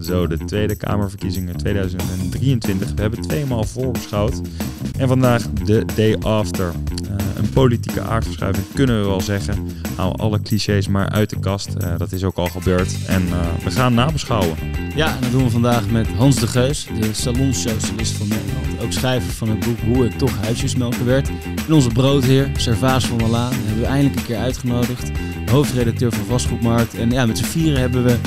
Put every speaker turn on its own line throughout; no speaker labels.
Zo, de Tweede Kamerverkiezingen 2023. We hebben tweemaal voorbeschouwd. En vandaag de day after. Uh, een politieke aardverschuiving kunnen we wel zeggen. Hou alle clichés maar uit de kast. Uh, dat is ook al gebeurd. En uh, we gaan nabeschouwen.
Ja, en dat doen we vandaag met Hans de Geus, de salonsocialist van Nederland. Ook schrijver van het boek Hoe ik toch huisjesmelker werd. En onze broodheer, Servaas van der Laan, hebben we eindelijk een keer uitgenodigd. Hoofdredacteur van Vastgoedmarkt. En ja, met z'n vieren hebben we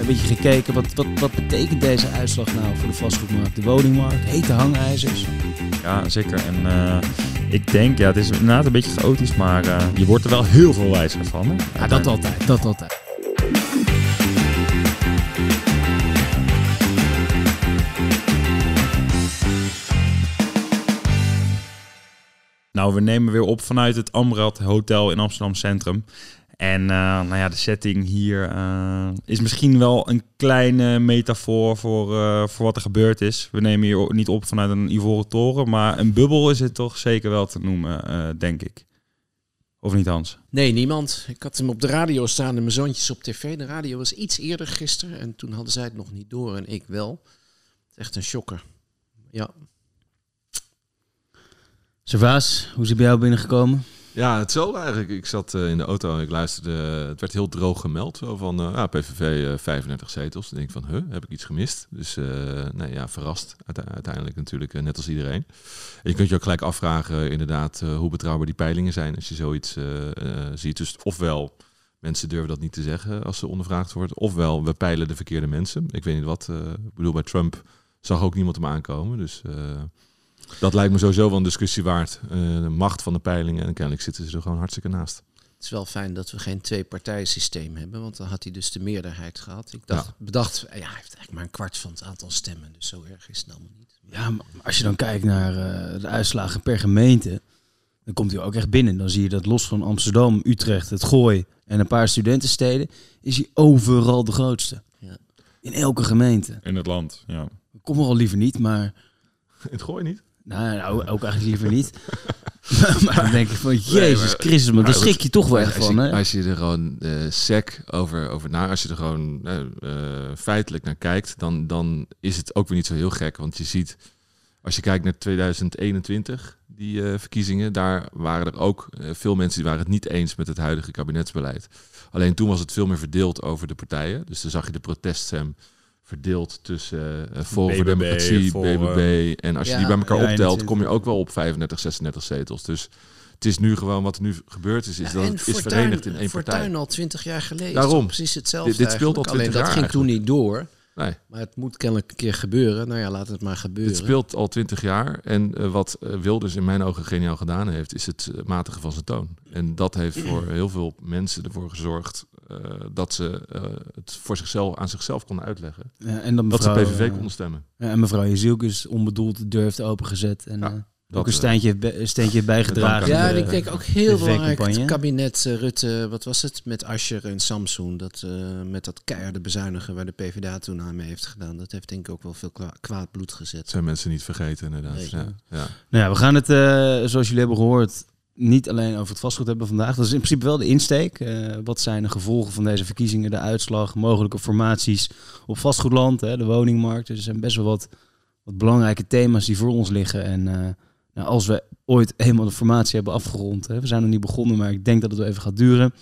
een beetje gekeken. Wat, wat, wat betekent deze uitslag nou voor de vastgoedmarkt, de woningmarkt, hete hangijzers?
Ja, zeker. En uh, ik denk, ja, het is inderdaad een beetje chaotisch, maar uh, je wordt er wel heel veel wijzer van. Hè?
Ja, dat altijd, dat altijd.
Nou, we nemen weer op vanuit het Amrad Hotel in Amsterdam Centrum. En uh, nou ja, de setting hier uh, is misschien wel een kleine metafoor voor, uh, voor wat er gebeurd is. We nemen hier niet op vanuit een ivoren toren, maar een bubbel is het toch zeker wel te noemen, denk ik. Of niet, Hans?
Nee, niemand. Ik had hem op de radio staan en mijn zoontjes op tv. De radio was iets eerder gisteren en toen hadden zij het nog niet door en ik wel. Het is echt een shocker. Ja.
Servaas, hoe is hij bij jou binnengekomen?
Ja, hetzelfde eigenlijk. Ik zat uh, in de auto en ik luisterde. Het werd heel droog gemeld. Zo van uh, ja, PVV uh, 35 zetels. Dan denk ik van, huh, heb ik iets gemist? Dus nee, ja, verrast uiteindelijk natuurlijk, net als iedereen. En je kunt je ook gelijk afvragen, inderdaad, hoe betrouwbaar die peilingen zijn als je zoiets ziet. Dus ofwel, mensen durven dat niet te zeggen als ze ondervraagd worden. Ofwel, we peilen de verkeerde mensen. Ik weet niet wat. ik bedoel, bij Trump zag ook niemand hem aankomen. Dus dat lijkt me sowieso wel een discussie waard. Uh, de macht van de peilingen. En kennelijk zitten ze er gewoon hartstikke naast.
Het is wel fijn dat we geen twee-partijen-systeem hebben. Want dan had hij dus de meerderheid gehad. Ik dacht, ja. bedacht, ja, hij heeft eigenlijk maar een kwart van het aantal stemmen. Dus zo erg is het allemaal niet.
Ja, maar als je dan kijkt naar uh, de uitslagen per gemeente. Dan komt hij ook echt binnen. Dan zie je dat los van Amsterdam, Utrecht, het Gooi en een paar studentensteden. Is hij overal de grootste. Ja. In elke gemeente.
In het land, ja.
Ik kom er al liever niet, maar...
In het Gooi niet?
Nou, ook eigenlijk liever niet. maar dan denk ik van, Jezus Christus, maar daar schrik je toch wel echt van. Hè?
Als je er gewoon uh, sec over, over na, als je er gewoon uh, uh, feitelijk naar kijkt, dan, dan is het ook weer niet zo heel gek. Want je ziet, als je kijkt naar 2021, die verkiezingen, daar waren er ook veel mensen die waren het niet eens met het huidige kabinetsbeleid. Alleen toen was het veel meer verdeeld over de partijen. Dus dan zag je de proteststem verdeeld tussen uh, Forum voor Democratie, voor, BBB. En als je ja, die bij elkaar ja, optelt, kom je ook wel op 35, 36 zetels. Dus het is nu gewoon wat er nu gebeurd is, is ja, dat het is verenigd in één partij.
Fortuyn al 20 jaar geleden.
Daarom.
precies hetzelfde.
Dit, dit speelt al 20
Alleen dat
jaar
ging toen niet door.
Nee.
Maar het moet kennelijk een keer gebeuren. Nou ja, laat het maar gebeuren.
Het speelt al twintig jaar. En uh, wat Wilders in mijn ogen geniaal gedaan heeft, is het matigen van zijn toon. En dat heeft voor heel veel mensen ervoor gezorgd dat ze uh, het voor zichzelf aan zichzelf konden uitleggen.
Ja, en dan
mevrouw,
eh,
dat ze PVV konden stemmen.
Ja, en mevrouw Jezielkes onbedoeld de deur heeft opengezet. En, ja, ook een steentje, een steentje bijgedragen.
Ja, en ik denk ook heel belangrijk het kabinet uh, Rutte, wat was het, met Ascher en Samsung, dat, uh, met dat keiharde bezuinigen waar de PvdA toen aan mee heeft gedaan. Dat heeft denk ik ook wel veel kwaad bloed gezet.
Dat zijn mensen niet vergeten inderdaad. Nee, ja. Ja.
Nou ja, we gaan het, uh, zoals jullie hebben gehoord, niet alleen over het vastgoed hebben vandaag. Dat is in principe wel de insteek. Uh, wat zijn de gevolgen van deze verkiezingen, de uitslag, mogelijke formaties op vastgoedland, hè, de woningmarkt. Dus er zijn best wel wat, wat belangrijke thema's die voor ons liggen. En uh, nou, als we ooit helemaal de formatie hebben afgerond, hè, we zijn nog niet begonnen, maar ik denk dat het wel even gaat duren.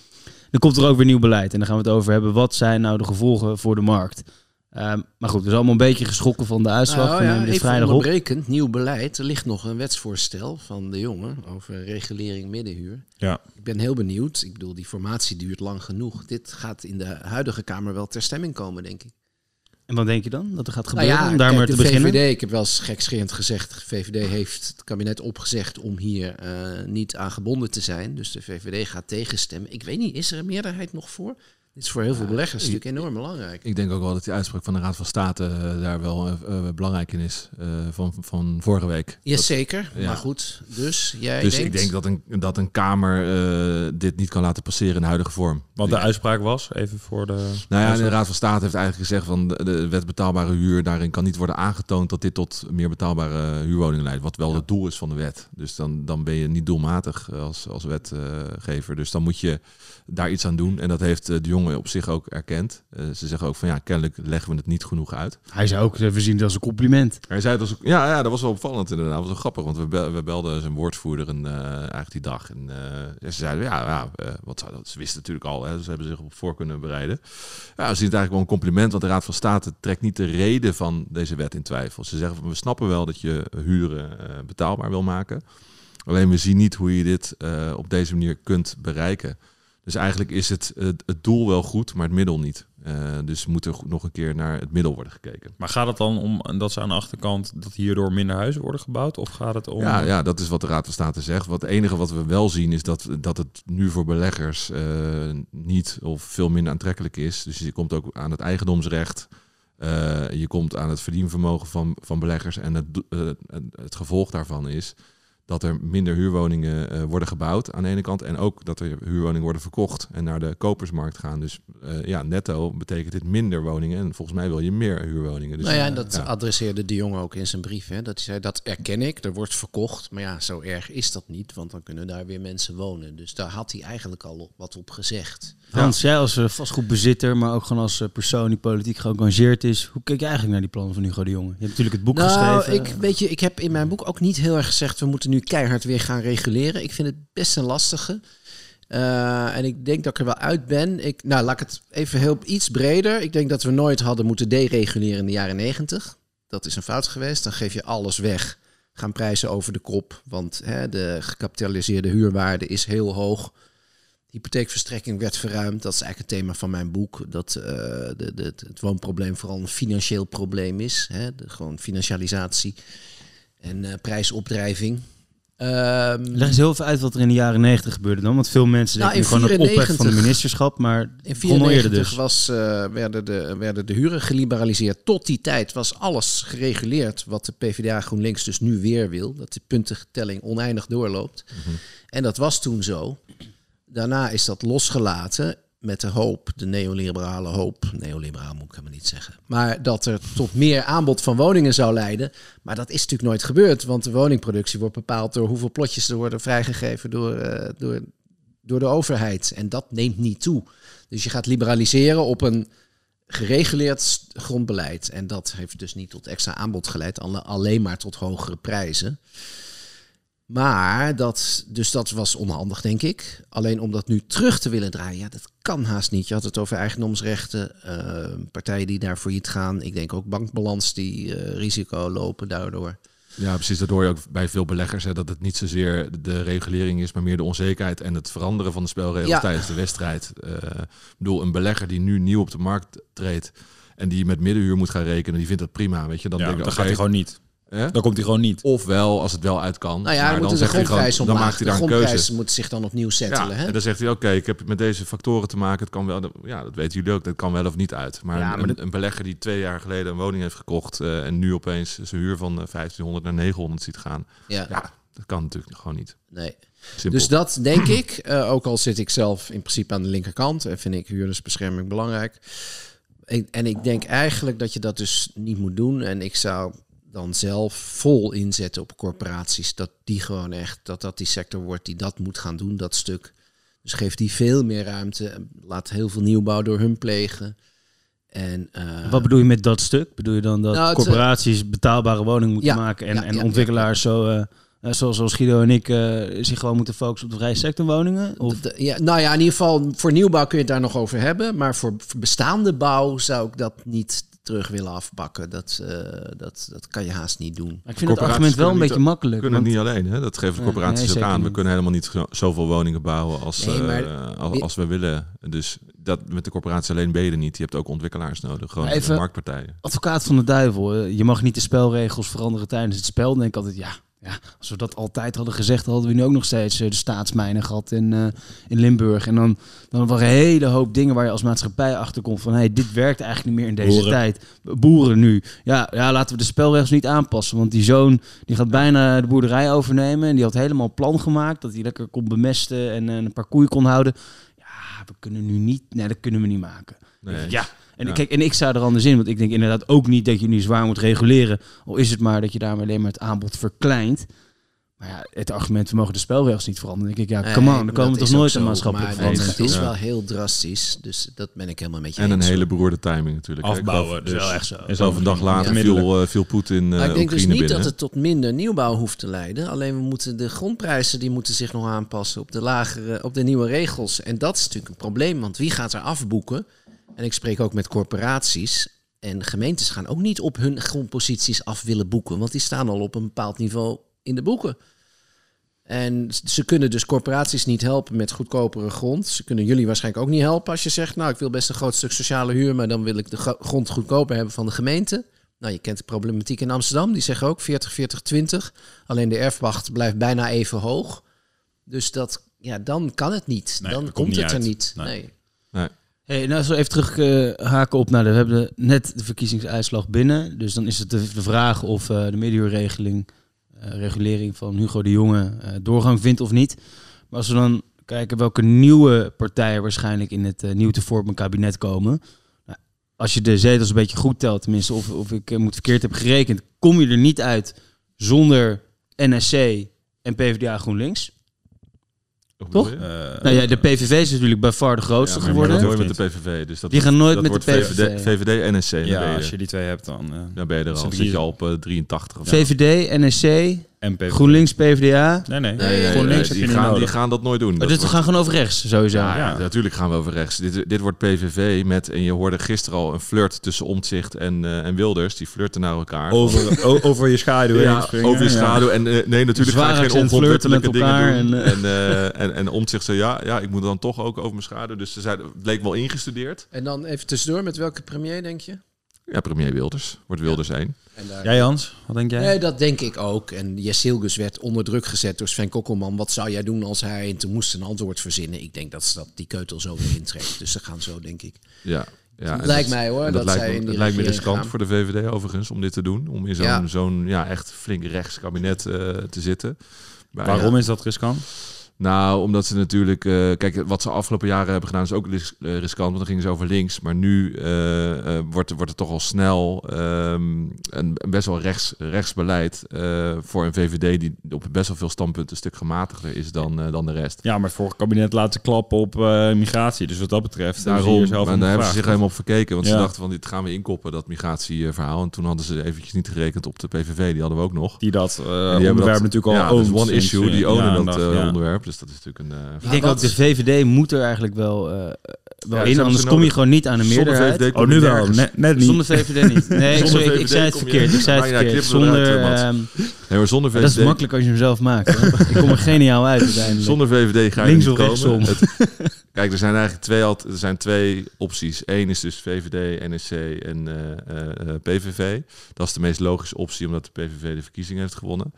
Dan komt er ook weer nieuw beleid. En dan gaan we het over hebben. Wat zijn nou de gevolgen voor de markt? Um, maar goed, we zijn allemaal een beetje geschrokken van de uitslag
nou,
van
ja,
de
even
vrijdag
onderbrekend, nieuw beleid. Er ligt nog een wetsvoorstel van de jongen over regulering middenhuur.
Ja.
Ik ben heel benieuwd. Ik bedoel, die formatie duurt lang genoeg. Dit gaat in de huidige Kamer wel ter stemming komen, denk ik.
En wat denk je dan dat er gaat gebeuren
nou ja,
om daar
kijk,
maar te
de
beginnen?
VVD, ik heb wel eens gekscherend gezegd, de VVD heeft het kabinet opgezegd om hier uh, niet aan gebonden te zijn. Dus de VVD gaat tegenstemmen. Ik weet niet, is er een meerderheid nog voor? Is voor heel veel beleggers
ik,
natuurlijk enorm belangrijk.
Ik denk ook wel dat die uitspraak van de Raad van State uh, daar wel uh, belangrijk in is. Uh, van, van vorige week.
Jazeker, ja. maar goed. Dus jij
Dus
denkt...
ik denk dat een, dat een Kamer dit niet kan laten passeren in de huidige vorm.
Wat de uitspraak was, even voor de...
Nou ja, de Raad van State heeft eigenlijk gezegd van de, de wet betaalbare huur, daarin kan niet worden aangetoond dat dit tot meer betaalbare huurwoningen leidt. Wat wel ja. het doel is van de wet. Dus dan, dan ben je niet doelmatig als, als wetgever. Dus dan moet je daar iets aan doen. En dat heeft de jongen op zich ook erkent. Eh, ze zeggen ook van ja, kennelijk leggen we het niet genoeg uit.
Hij zou ook even zien als een compliment.
Hij zei het als, ja, ja, dat was wel opvallend inderdaad. Dat was wel grappig, want we, we belden zijn woordvoerder en, eh, eigenlijk die dag. En eh, ze zeiden, ja, ja eh, wat zou dat? Ze wisten natuurlijk al, hè, dus ze hebben zich op voor kunnen bereiden. Ja, ze zien het eigenlijk wel een compliment, want de Raad van State trekt niet de reden van deze wet in twijfel. Ze zeggen, we snappen wel dat je huren eh, betaalbaar wil maken. Alleen we zien niet hoe je dit eh, op deze manier kunt bereiken. Dus eigenlijk is het, het, het doel wel goed, maar het middel niet. Eh, dus moet er nog een keer naar het middel worden gekeken.
Maar gaat het dan om dat ze aan de achterkant dat hierdoor minder huizen worden gebouwd? Of gaat het om...
Ja, ja, dat is wat de Raad van State zegt. Wat het enige wat we wel zien is dat, dat het nu voor beleggers eh, niet of veel minder aantrekkelijk is. Dus je komt ook aan het eigendomsrecht. eh, je komt aan het verdienvermogen van, van beleggers. En het, het gevolg daarvan is dat er minder huurwoningen eh, worden gebouwd aan de ene kant. En ook dat er huurwoningen worden verkocht en naar de kopersmarkt gaan. Dus eh, ja, netto betekent dit minder woningen. En volgens mij wil je meer huurwoningen. Dus,
nou ja, en
eh,
dat
ja.
adresseerde de jongen ook in zijn brief. Hè? Dat hij zei, dat erken ik, er wordt verkocht. Maar ja, zo erg is dat niet, want dan kunnen daar weer mensen wonen. Dus daar had hij eigenlijk al op- wat op gezegd.
Hans, jij als vastgoedbezitter, maar ook gewoon als persoon die politiek geëngageerd is. Hoe kijk je eigenlijk naar die plannen van Hugo de Jonge? Je hebt natuurlijk het boek
nou,
geschreven.
ik, weet je, ik heb in mijn boek ook niet heel erg gezegd... we moeten nu keihard weer gaan reguleren. Ik vind het best een lastige. Eh, en ik denk dat ik er wel uit ben. Ik, nou, laat ik het even heel iets breder. Ik denk dat we nooit hadden moeten dereguleren in de jaren negentig. Dat is een fout geweest. Dan geef je alles weg. Gaan prijzen over de kop. Want hè, de gecapitaliseerde huurwaarde is heel hoog. Hypotheekverstrekking werd verruimd. Dat is eigenlijk het thema van mijn boek. Dat eh, de, de, het woonprobleem vooral een financieel probleem is. Hè? Gewoon financialisatie en eh, prijsopdrijving. Ehm,
Leg eens heel even uit wat er in de jaren negentig gebeurde dan. Want veel mensen
Nou,
denken nu gewoon het ophef van de
94
ministerschap. Maar
in
het begon al eerder
1994
dus.
was, eh, werden, de, werden de huren geliberaliseerd. Tot die tijd was alles gereguleerd wat de PvdA GroenLinks dus nu weer wil. Dat de puntentelling oneindig doorloopt. En dat was toen zo. Daarna is dat losgelaten met de hoop, de neoliberale hoop. Neoliberaal moet ik helemaal niet zeggen. Maar dat er tot meer aanbod van woningen zou leiden. Maar dat is natuurlijk nooit gebeurd. Want de woningproductie wordt bepaald door hoeveel plotjes er worden vrijgegeven door, eh, door, door de overheid. En dat neemt niet toe. Dus je gaat liberaliseren op een gereguleerd grondbeleid. En dat heeft dus niet tot extra aanbod geleid, alle- alleen maar tot hogere prijzen. Maar dat, dus dat was onhandig, denk ik. Alleen om dat nu terug te willen draaien, ja, dat kan haast niet. Je had het over eigendomsrechten, eh, partijen die daar failliet gaan. Ik denk ook bankbalans die eh, risico lopen daardoor.
Ja, precies. Dat hoor je ook bij veel beleggers. Hè, dat het niet zozeer de regulering is, maar meer de onzekerheid en het veranderen van de spelregels
Ja.
tijdens de wedstrijd. Eh, ik bedoel, een belegger die nu nieuw op de markt treedt en die met middenhuur moet gaan rekenen, die vindt dat prima. Weet je, dan
Ja,
denk
dan
ik,
gaat hij gewoon niet.
Hè?
Dan komt hij gewoon niet.
Ofwel, als het wel uit kan.
Nou ja,
maar
dan de
zegt hij gewoon,
grondprijs
dan maakt hij daar een keuze.
moet zich dan opnieuw settelen.
Ja,
hè?
en dan zegt hij, oké, ik heb met deze factoren te maken. Het kan wel, ja, dat weten jullie ook. Dat kan wel of niet uit. Maar,
Ja,
een,
maar dat-
een belegger die twee jaar geleden een woning heeft gekocht eh, en nu opeens zijn huur van eh, 1500 naar 900 ziet gaan.
ja.
Ja, dat kan natuurlijk gewoon niet.
Nee.
Simpel.
Dus dat denk ik, eh, ook al zit ik zelf in principe aan de linkerkant en vind ik huurdersbescherming belangrijk. Ik- en ik denk eigenlijk dat je dat dus niet moet doen. En ik zou dan zelf vol inzetten op corporaties. Dat die gewoon echt, dat dat die sector wordt die dat moet gaan doen, dat stuk. Dus geef die veel meer ruimte. Laat heel veel nieuwbouw door hun plegen. En, eh,
Wat bedoel je met dat stuk? Bedoel je dan dat
Nou, eh,
corporaties betaalbare woningen moeten
ja,
maken en,
ja,
en
ja,
ontwikkelaars zo, eh, zoals, zoals Guido en ik zich gewoon moeten focussen op de vrije sectorwoningen? Of
D- Ja, nou ja, in ieder geval voor nieuwbouw kun je het daar nog over hebben. Maar voor, voor bestaande bouw zou ik dat niet terug willen afpakken. Dat, eh, dat, dat kan je haast niet doen.
Maar ik vind het argument wel een beetje makkelijk.
We kunnen
want-
het niet alleen, hè? dat geven
Nee,
corporaties
nee,
ook aan. We kunnen helemaal niet zo- zoveel woningen bouwen als,
Nee, maar-
eh, als, als we willen. Dus dat, met de corporaties alleen ben je er niet. Je hebt ook ontwikkelaars nodig, gewoon
Maar even-
marktpartijen.
advocaat van de duivel. eh, Je mag niet de spelregels veranderen tijdens het spel. Dan denk ik altijd, ja, ja, als we dat altijd hadden gezegd, hadden we nu ook nog steeds eh, de staatsmijnen gehad in, eh, in Limburg. En dan, dan waren een hele hoop dingen waar je als maatschappij achter komt van, hey, dit werkt eigenlijk niet meer in deze
Boeren.
tijd. Boeren nu. Ja, ja, laten we de spelregels niet aanpassen. Want die zoon die gaat bijna de boerderij overnemen. En die had helemaal een plan gemaakt dat hij lekker kon bemesten en eh, een paar koeien kon houden. Ja, we kunnen nu niet, nee, dat kunnen we niet maken.
Nee.
Ja, en,
Ja.
Kijk, en ik sta er anders in, want ik denk inderdaad ook niet dat je nu zwaar moet reguleren. Al is het maar dat je daarmee alleen maar het aanbod verkleint. Maar ja, het argument, we mogen de spelregels niet veranderen. Dan denk ik, ja,
Nee,
come on, dan komen we toch nooit een
zo,
maatschappelijke
maar Het is wel heel drastisch, dus dat ben ik helemaal met je
En een hele beroerde timing natuurlijk.
Afbouwen, dus
wel echt zo.
is
geloof een dag later
Ja.
viel, eh, viel Poetin
Maar
uh,
ik denk dus niet
binnen.
dat het tot minder nieuwbouw hoeft te leiden. Alleen we moeten de grondprijzen die moeten zich nog aanpassen op de lagere, op de nieuwe regels. En dat is natuurlijk een probleem, want wie gaat er afboeken? En ik spreek ook met corporaties. En gemeentes gaan ook niet op hun grondposities af willen boeken, want die staan al op een bepaald niveau in de boeken. En ze kunnen dus corporaties niet helpen met goedkopere grond. Ze kunnen jullie waarschijnlijk ook niet helpen als je zegt, nou ik wil best een groot stuk sociale huur, maar dan wil ik de gro- grond goedkoper hebben van de gemeente. Nou, je kent de problematiek in Amsterdam. Die zeggen ook 40, 40, 20. Alleen de erfwacht blijft bijna even hoog. Dus dat, ja, dan kan het niet.
Nee,
dan komt het er niet.
Nee.
Nee.
Hey, nou, zo even terug eh, haken op naar de. We hebben net de verkiezingsuitslag binnen. Dus dan is het de, vraag of eh, de middenhuurregeling, eh, regulering van Hugo de Jonge, doorgang vindt of niet. Maar als we dan kijken welke nieuwe partijen waarschijnlijk in het nieuw te vormen kabinet komen. Nou, als je de zetels een beetje goed telt, tenminste, of, of ik moet verkeerd heb gerekend, kom je er niet uit zonder NSC en PvdA GroenLinks. Toch?
Eh,
Nou ja, de PVV is natuurlijk bij far de grootste
Ja, maar
geworden.
dat
hoeft
nooit met de. PVV. Dus dat
Die
wordt-
gaan nooit
dat
met de
VVD,
PVV.
VVD NSC. Dan, ben
ja, als je die twee hebt, dan... eh
dan ben je er al.
Zit
Dan
ik
zit je al op eh, 83 of zo.
VVD, NSC,
en PvdA.
GroenLinks, PvdA.
Nee, nee.
Nee, nee, nee,
GroenLinks
die,
heb je niet
gaan, die
nodig.
gaan dat nooit doen.
Oh,
Dat
dit we
wordt-
gaan gewoon over rechts, sowieso.
Ja, ja,
Ja.
natuurlijk gaan we over rechts. Dit, dit wordt PVV met, en je hoorde gisteren al een flirt tussen Omtzigt en, eh, en Wilders. Die flirten naar elkaar.
Over, o- over je schaduw heen
ja, over je
Ja.
schaduw. En eh, nee, natuurlijk ga ik geen ongrondwettelijke dingen doen.
elkaar
En,
en,
en, en, en Omtzigt zei, ja, ja, ik moet dan toch ook over mijn schaduw. Dus ze zeiden, het leek wel ingestudeerd.
En dan even tussendoor, met welke premier denk je?
Ja, premier Wilders. Wordt Wilders één.
Daar-
Jij Hans, wat denk jij?
Nee, dat denk ik ook. En Jessilgus werd onder druk gezet door Sven Kokkelman. Wat zou jij doen als hij... En toen moest ze een antwoord verzinnen. Ik denk dat ze dat die keutel zo weer intrekt. Dus ze gaan zo, denk ik.
Ja. Ja,
Het lijkt
dat-
mij, hoor, dat
lijkt
zij
me,
in die
Het lijkt me riskant
gaan.
voor de VVD overigens om dit te doen. Om in zo'n
Ja.
zo'n ja, echt flink rechts kabinet eh, te zitten. Maar
Waarom
ja,
is dat riskant?
Nou, omdat ze natuurlijk... eh, kijk, wat ze afgelopen jaren hebben gedaan is ook ris- eh, riskant. Want dan gingen ze over links. Maar nu eh, wordt, wordt het toch al snel ehm, een, een best wel rechts, rechtsbeleid voor een VVD... die op best wel veel standpunten een stuk gematigder is dan, dan de rest.
Ja, maar het vorige kabinet laat ze klappen op migratie. Dus wat dat betreft
Daarom,
zelf
daar hebben ze zich helemaal op verkeken. Want ze dachten van, dit gaan we inkoppen, dat migratieverhaal. En toen hadden ze eventjes niet gerekend op de PVV. Die hadden we ook nog.
Die dat
die
onderwerp
dat-
natuurlijk al
ja, dus one issue, die ownen
ja,
dat
ja.
onderwerp. Dus dat is natuurlijk een... eh,
Ik denk ook, de VVD moet er eigenlijk wel, eh, wel
Ja,
in, anders kom je gewoon niet aan een
Zonder
meerderheid.
VVD kom
Oh, nu wel. Net, net niet.
Zonder VVD niet. Nee, ik, zei het verkeerd. Ik zei het verkeerd. Zonder,
eh,
ehm,
Nee, maar zonder VVD...
dat is makkelijk als je hem zelf maakt. hè. ik kom er geniaal uit uiteindelijk.
Zonder VVD ga je
Links of
niet
rechtsom.
komen. Het- kijk, er zijn eigenlijk twee, er zijn twee opties. Eén is dus VVD, NSC en eh, eh, eh, PVV. Dat is de meest logische optie, omdat de PVV de verkiezingen heeft gewonnen.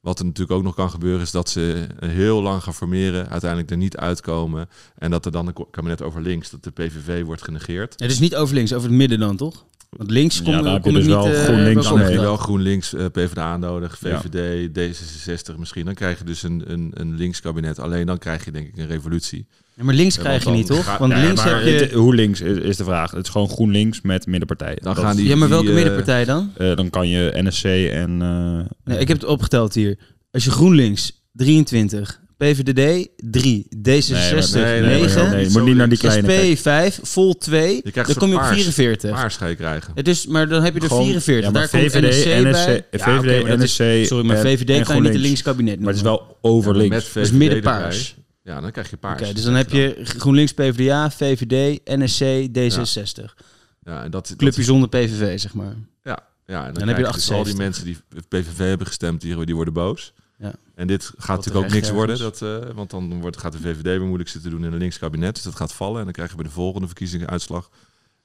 Wat er natuurlijk ook nog kan gebeuren, is dat ze heel lang gaan formeren, uiteindelijk er niet uitkomen. En dat er dan een kabinet over links, dat de PVV wordt genegeerd.
Het is niet over links, over het midden dan, toch? Want links
Ja,
kom,
daar dus
niet...
wel GroenLinks
Dan
Nee.
heb je wel GroenLinks, eh, PvdA nodig,
Ja.
VVD, D66 misschien. Dan krijg je dus een, een, een linkskabinet. Alleen dan krijg je denk ik een revolutie.
Ja, maar links
Ja,
krijg je niet, toch?
ga-
Want
Ja,
links heb je...
het- hoe links is, is de vraag. Het is gewoon GroenLinks met middenpartijen.
Dan
Dat-
gaan die,
ja, maar welke
die, eh,
middenpartij dan?
eh, dan kan je NSC en... eh,
Nee, ik heb het opgeteld hier. Als je GroenLinks 23, PVDD 3, D66
Nee, maar-
nee, nee,
9,
nee, je moet niet naar die kleine.
SP 5, Vol 2,
Je krijgt
dan kom je op
soort paars.
44.
paars ga je krijgen.
Het is, maar dan heb je er
Gewoon-
44.
ja, maar
Daar komt
VVD,
NSC
NSC,
bij. Ja,
VVD,
is-
NSC
Sorry, maar VVD
en
kan je niet een
GroenLinks.
linkskabinet
Maar het
noemen.
is wel over
Ja,
links.
met
Dat is
VVD
middenpaars.
Ja, dan krijg je paars.
Oké, dus dan heb je GroenLinks, PvdA, VVD, NSC, D66.
Ja, en dat,
Clubje
dat,
zonder PVV, zeg maar.
ja, ja, en dan,
Dan heb je
dus al die
78.
mensen die PVV hebben gestemd, die, die worden boos.
Ja.
En dit gaat natuurlijk ook niks worden, dat, eh, want dan wordt, gaat de VVD weer moeilijk zitten doen in een linkskabinet. Dus dat gaat vallen en dan krijgen we bij de volgende verkiezingsuitslag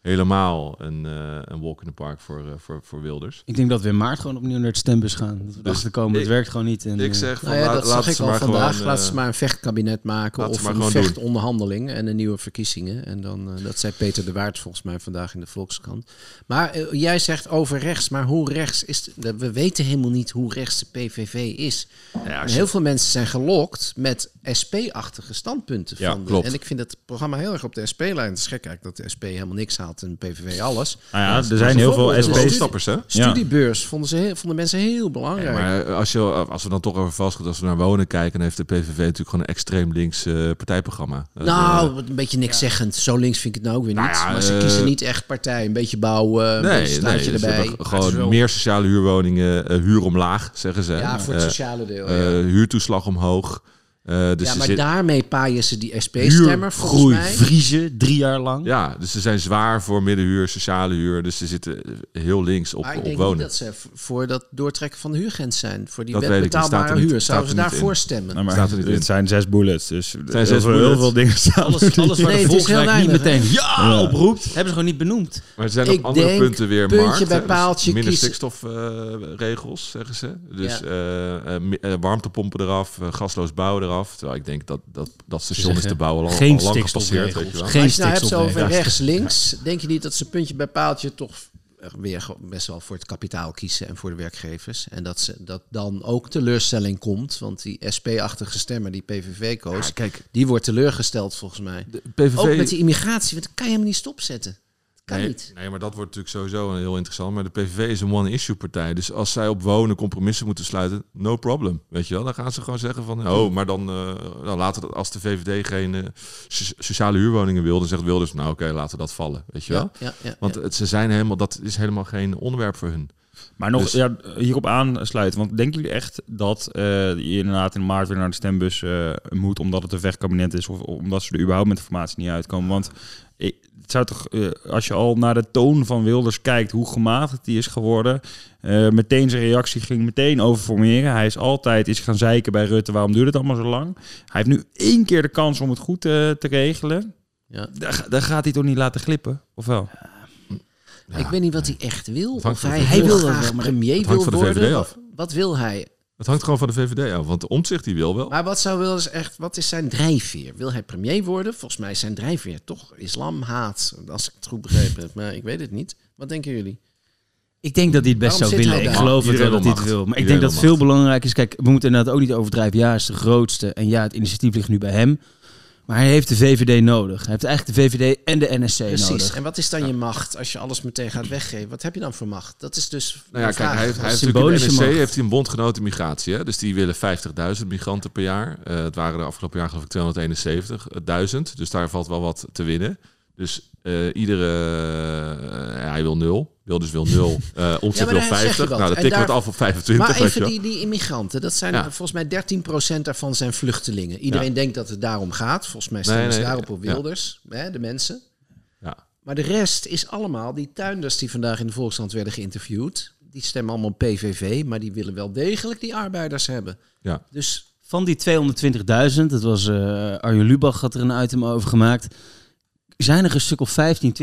helemaal een, eh, een walk in the park voor, eh, voor, voor Wilders.
Ik denk dat we in maart gewoon opnieuw naar het stembus gaan. Dat we
Dus
erachter komen, het werkt gewoon niet. En,
Ik
eh,
zeg van,
Nou ja, dat zag ik
ze
al
maar
vandaag.
gewoon,
laat ze maar een vechtkabinet maken of een vechtonderhandeling en een nieuwe verkiezingen. En dan, dat zei Peter de Waard volgens mij vandaag in de Volkskrant. Maar jij zegt over rechts, maar hoe rechts is... de- we weten helemaal niet hoe rechts de PVV is.
ja, je-
heel veel mensen zijn gelokt met SP-achtige standpunten.
Ja,
van de-. En ik vind het programma heel erg op de SP-lijn. Het is gek eigenlijk dat de SP helemaal niks haalt en PVV alles.
Nou ja, er zijn heel veel
bijvoorbeeld
Wel
SP 's-
SP's.
stappers, hè?
Studiebeurs vonden, ze heel, vonden mensen heel belangrijk.
Ja, maar als, je, als we dan toch over vastgoed, als we naar wonen kijken, dan heeft de PVV natuurlijk gewoon een extreem links eh, partijprogramma. Dat, eh,
nou, een beetje niks zeggend. Zo links vind ik het nou ook weer niet.
Nou ja,
maar ze
eh,
kiezen niet echt partij. Een beetje bouwen, een beetje
nee,
straatje
nee, ze
erbij.
gewoon
wel-
meer sociale huurwoningen, eh, huur omlaag, zeggen ze.
Ja, voor het
Eh,
sociale deel.
eh,
ja.
huurtoeslag omhoog. Eh, dus
ja,
er
maar
zit-
daarmee paaien ze die SP-stemmer volgens mij.
vriezen, drie jaar lang.
ja, dus ze zijn zwaar voor middenhuur, sociale huur. Dus ze zitten heel links op,
Maar ik
op
denk
wonen.
niet dat ze voor dat doortrekken van de huurgrens zijn. Voor die
Dat
wet betaalbare
er niet-
huur. Zouden ze
er
daarvoor stemmen?
Nou, maar
Staat er niet in.
het zijn zes bullets, dus
zijn
heel,
zes
veel, heel
bullets.
veel dingen staan.
Alles, alles waar
Nee,
de
het is heel
Volkswijk niet meteen ja,
Ja.
oproept, hebben ze gewoon niet benoemd.
Maar er zijn
Ik
op andere
denk,
punten weer
puntje
markt.
bij
dus
paaltje
minder stikstofregels, zeggen ze. Dus eh, eh, eh, warmtepompen eraf, eh, gasloos bouwen eraf. Terwijl ik denk dat dat, dat station is te bouwen al,
geen
al lang gepasseerd.
stikstofregels.
Weet je wel.
Geen
Als je nou hebt over
stikstofregels.
rechts-links, denk je niet dat ze puntje bij paaltje toch weer best wel voor het kapitaal kiezen en voor de werkgevers? En dat, ze, dat dan ook teleurstelling komt, want die SP-achtige stemmer die PVV koos,
Ja, kijk,
die wordt teleurgesteld volgens mij.
de PVV...
Ook met die immigratie, want dat kan je hem niet stopzetten. Kan
nee,
niet.
Nee, maar dat wordt natuurlijk sowieso heel interessant. Maar de PVV is een one-issue partij. Dus als zij op wonen compromissen moeten sluiten, no problem. Weet je wel? Dan gaan ze gewoon zeggen van... Oh, maar dan, eh dan laten we dat als de VVD geen eh, so- sociale huurwoningen wil... dan zegt Wilders, nou oké, laten we dat vallen. Weet je wel?
Ja, ja, ja,
Want
ja.
het, ze zijn helemaal, dat is helemaal geen onderwerp voor hun.
Maar nog
Dus-
ja, hierop aansluiten. Want denken jullie echt dat eh, je inderdaad in maart weer naar de stembus eh, moet... omdat het een vechtkabinet is of omdat ze er überhaupt met informatie niet uitkomen? Want ik, het zou toch, eh, als je al naar de toon van Wilders kijkt... hoe gematigd die is geworden... eh, meteen zijn reactie ging meteen over formeren. Hij is altijd is gaan zeiken bij Rutte. Waarom duurt het allemaal zo lang? Hij heeft nu één keer de kans om het goed eh, te regelen.
Ja.
Daar, ga- daar gaat hij toch niet laten glippen? Of wel?
Ja.
ik weet niet wat hij echt wil. Of hij, hij wil graag
wel, maar
premier wil
hangt van de
worden. Of, wat wil hij?
Het hangt gewoon van de VVD af. Want de omzicht die wil wel.
Maar wat zou Wilders echt, wat is zijn drijfveer? Wil hij premier worden? Volgens mij is zijn drijfveer toch islamhaat, als ik het goed begrepen heb. Maar ik weet het niet. Wat denken jullie?
Ik denk dat hij het best
Waarom
zou willen. Ik geloof het wel dat hij
wil
het wil. Maar ik denk dat
wil
veel belangrijk is. Kijk, we moeten inderdaad ook niet overdrijven. Ja, hij is de grootste. En ja, het initiatief ligt nu bij hem. Maar hij heeft de VVD nodig. Hij heeft eigenlijk de VVD en de NSC
Precies.
nodig.
En wat is dan je macht als je alles meteen gaat weggeven? Wat heb je dan voor macht? Dat is dus.
Nou ja,
de
kijk, hij heeft, hij heeft natuurlijk de
macht.
heeft hij een bondgenoten migratie. Hè? Dus die willen 50.000 migranten per jaar. Eh, het waren de afgelopen jaar geloof ik 271.000. Dus daar valt wel wat te winnen. Dus eh, iedere... eh, hij wil nul. Wil dus wil nul. Eh
Ja, maar
wil
daar zeg je
50.
wat.
Nou, dat
En
tikken we
daar-
het af op 25.
maar even die, die immigranten, dat zijn
Ja.
volgens mij 13% daarvan zijn vluchtelingen. Iedereen denkt dat het daarom gaat. Volgens mij stemmen
Nee,
ze daarop op
ja.
Wilders, hè, de mensen.
Ja.
Maar de rest is allemaal die tuinders die vandaag in de Volkskrant werden geïnterviewd. Die stemmen allemaal PVV, maar die willen wel degelijk die arbeiders hebben.
Ja.
Dus
Van die 220.000, dat was eh Arjen Lubach had er een item over gemaakt. Zijn er een stuk of 15,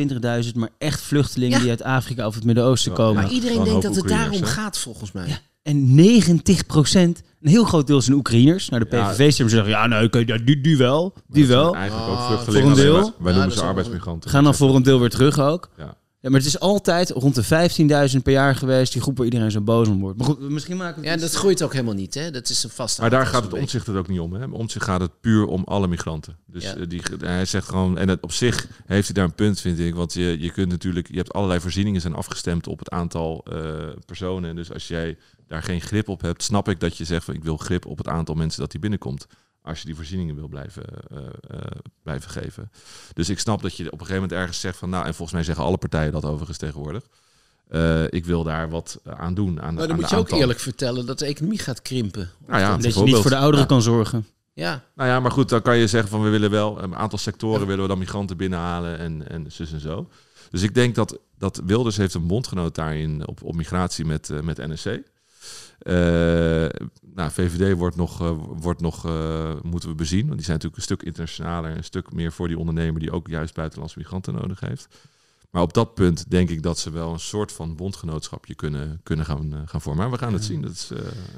20.000, maar echt vluchtelingen
Ja.
die uit Afrika of het Midden-Oosten
Ja.
komen.
maar iedereen denkt dat het
Oekraïners,
daarom gaat, volgens mij.
Ja. En 90% een heel groot deel zijn Oekraïners. Nou, de
Ja.
PVV-stemmers zeggen, ja, nou, oké, ja, die, die wel, die
Dat zijn
wel.
Eigenlijk
Ah,
ook
voor
vluchtelingen.
een deel.
alleen maar- Wij noemen ze arbeidsmigranten.
Gaan dan voor een deel weer terug ook.
Ja.
Ja, maar het is altijd rond de 15.000 per jaar geweest, die groep waar iedereen zo boos om wordt. Maar goed, misschien maken we
Ja, dat groeit ook helemaal niet. Hè? Dat is een vast
Maar daar gaat het omzicht het ook niet om. Hè? Omzicht gaat het puur om alle migranten. Dus
Ja.
eh, die, hij zegt gewoon, en het, op zich heeft hij daar een punt, vind ik. Want je, je kunt natuurlijk, je hebt allerlei voorzieningen zijn afgestemd op het aantal eh, personen. Dus als jij daar geen grip op hebt, snap ik dat je zegt van ik wil grip op het aantal mensen dat die binnenkomt. Als je die voorzieningen wil blijven, eh, eh, blijven geven. Dus ik snap dat je op een gegeven moment ergens zegt van nou, en volgens mij zeggen alle partijen dat overigens tegenwoordig. Eh, ik wil daar wat aan doen. Aan,
Maar dan
de
moet je ook eerlijk vertellen dat de economie gaat krimpen.
Nou ja,
Dat je niet voor de ouderen
Ja.
kan zorgen.
Ja,
Nou ja, maar goed, dan kan je zeggen van we willen wel een aantal sectoren willen we dan migranten binnenhalen en, en zus en zo. Dus ik denk dat, dat Wilders heeft een bondgenoot daarin op, op migratie met, met NSC. Eh, nou, VVD wordt nog, eh, wordt nog eh, moeten we bezien. Want die zijn natuurlijk een stuk internationaler, een stuk meer voor die ondernemer die ook juist buitenlandse migranten nodig heeft. Maar op dat punt denk ik dat ze wel een soort van bondgenootschapje kunnen, kunnen gaan, gaan vormen. Maar we gaan het zien. Dat is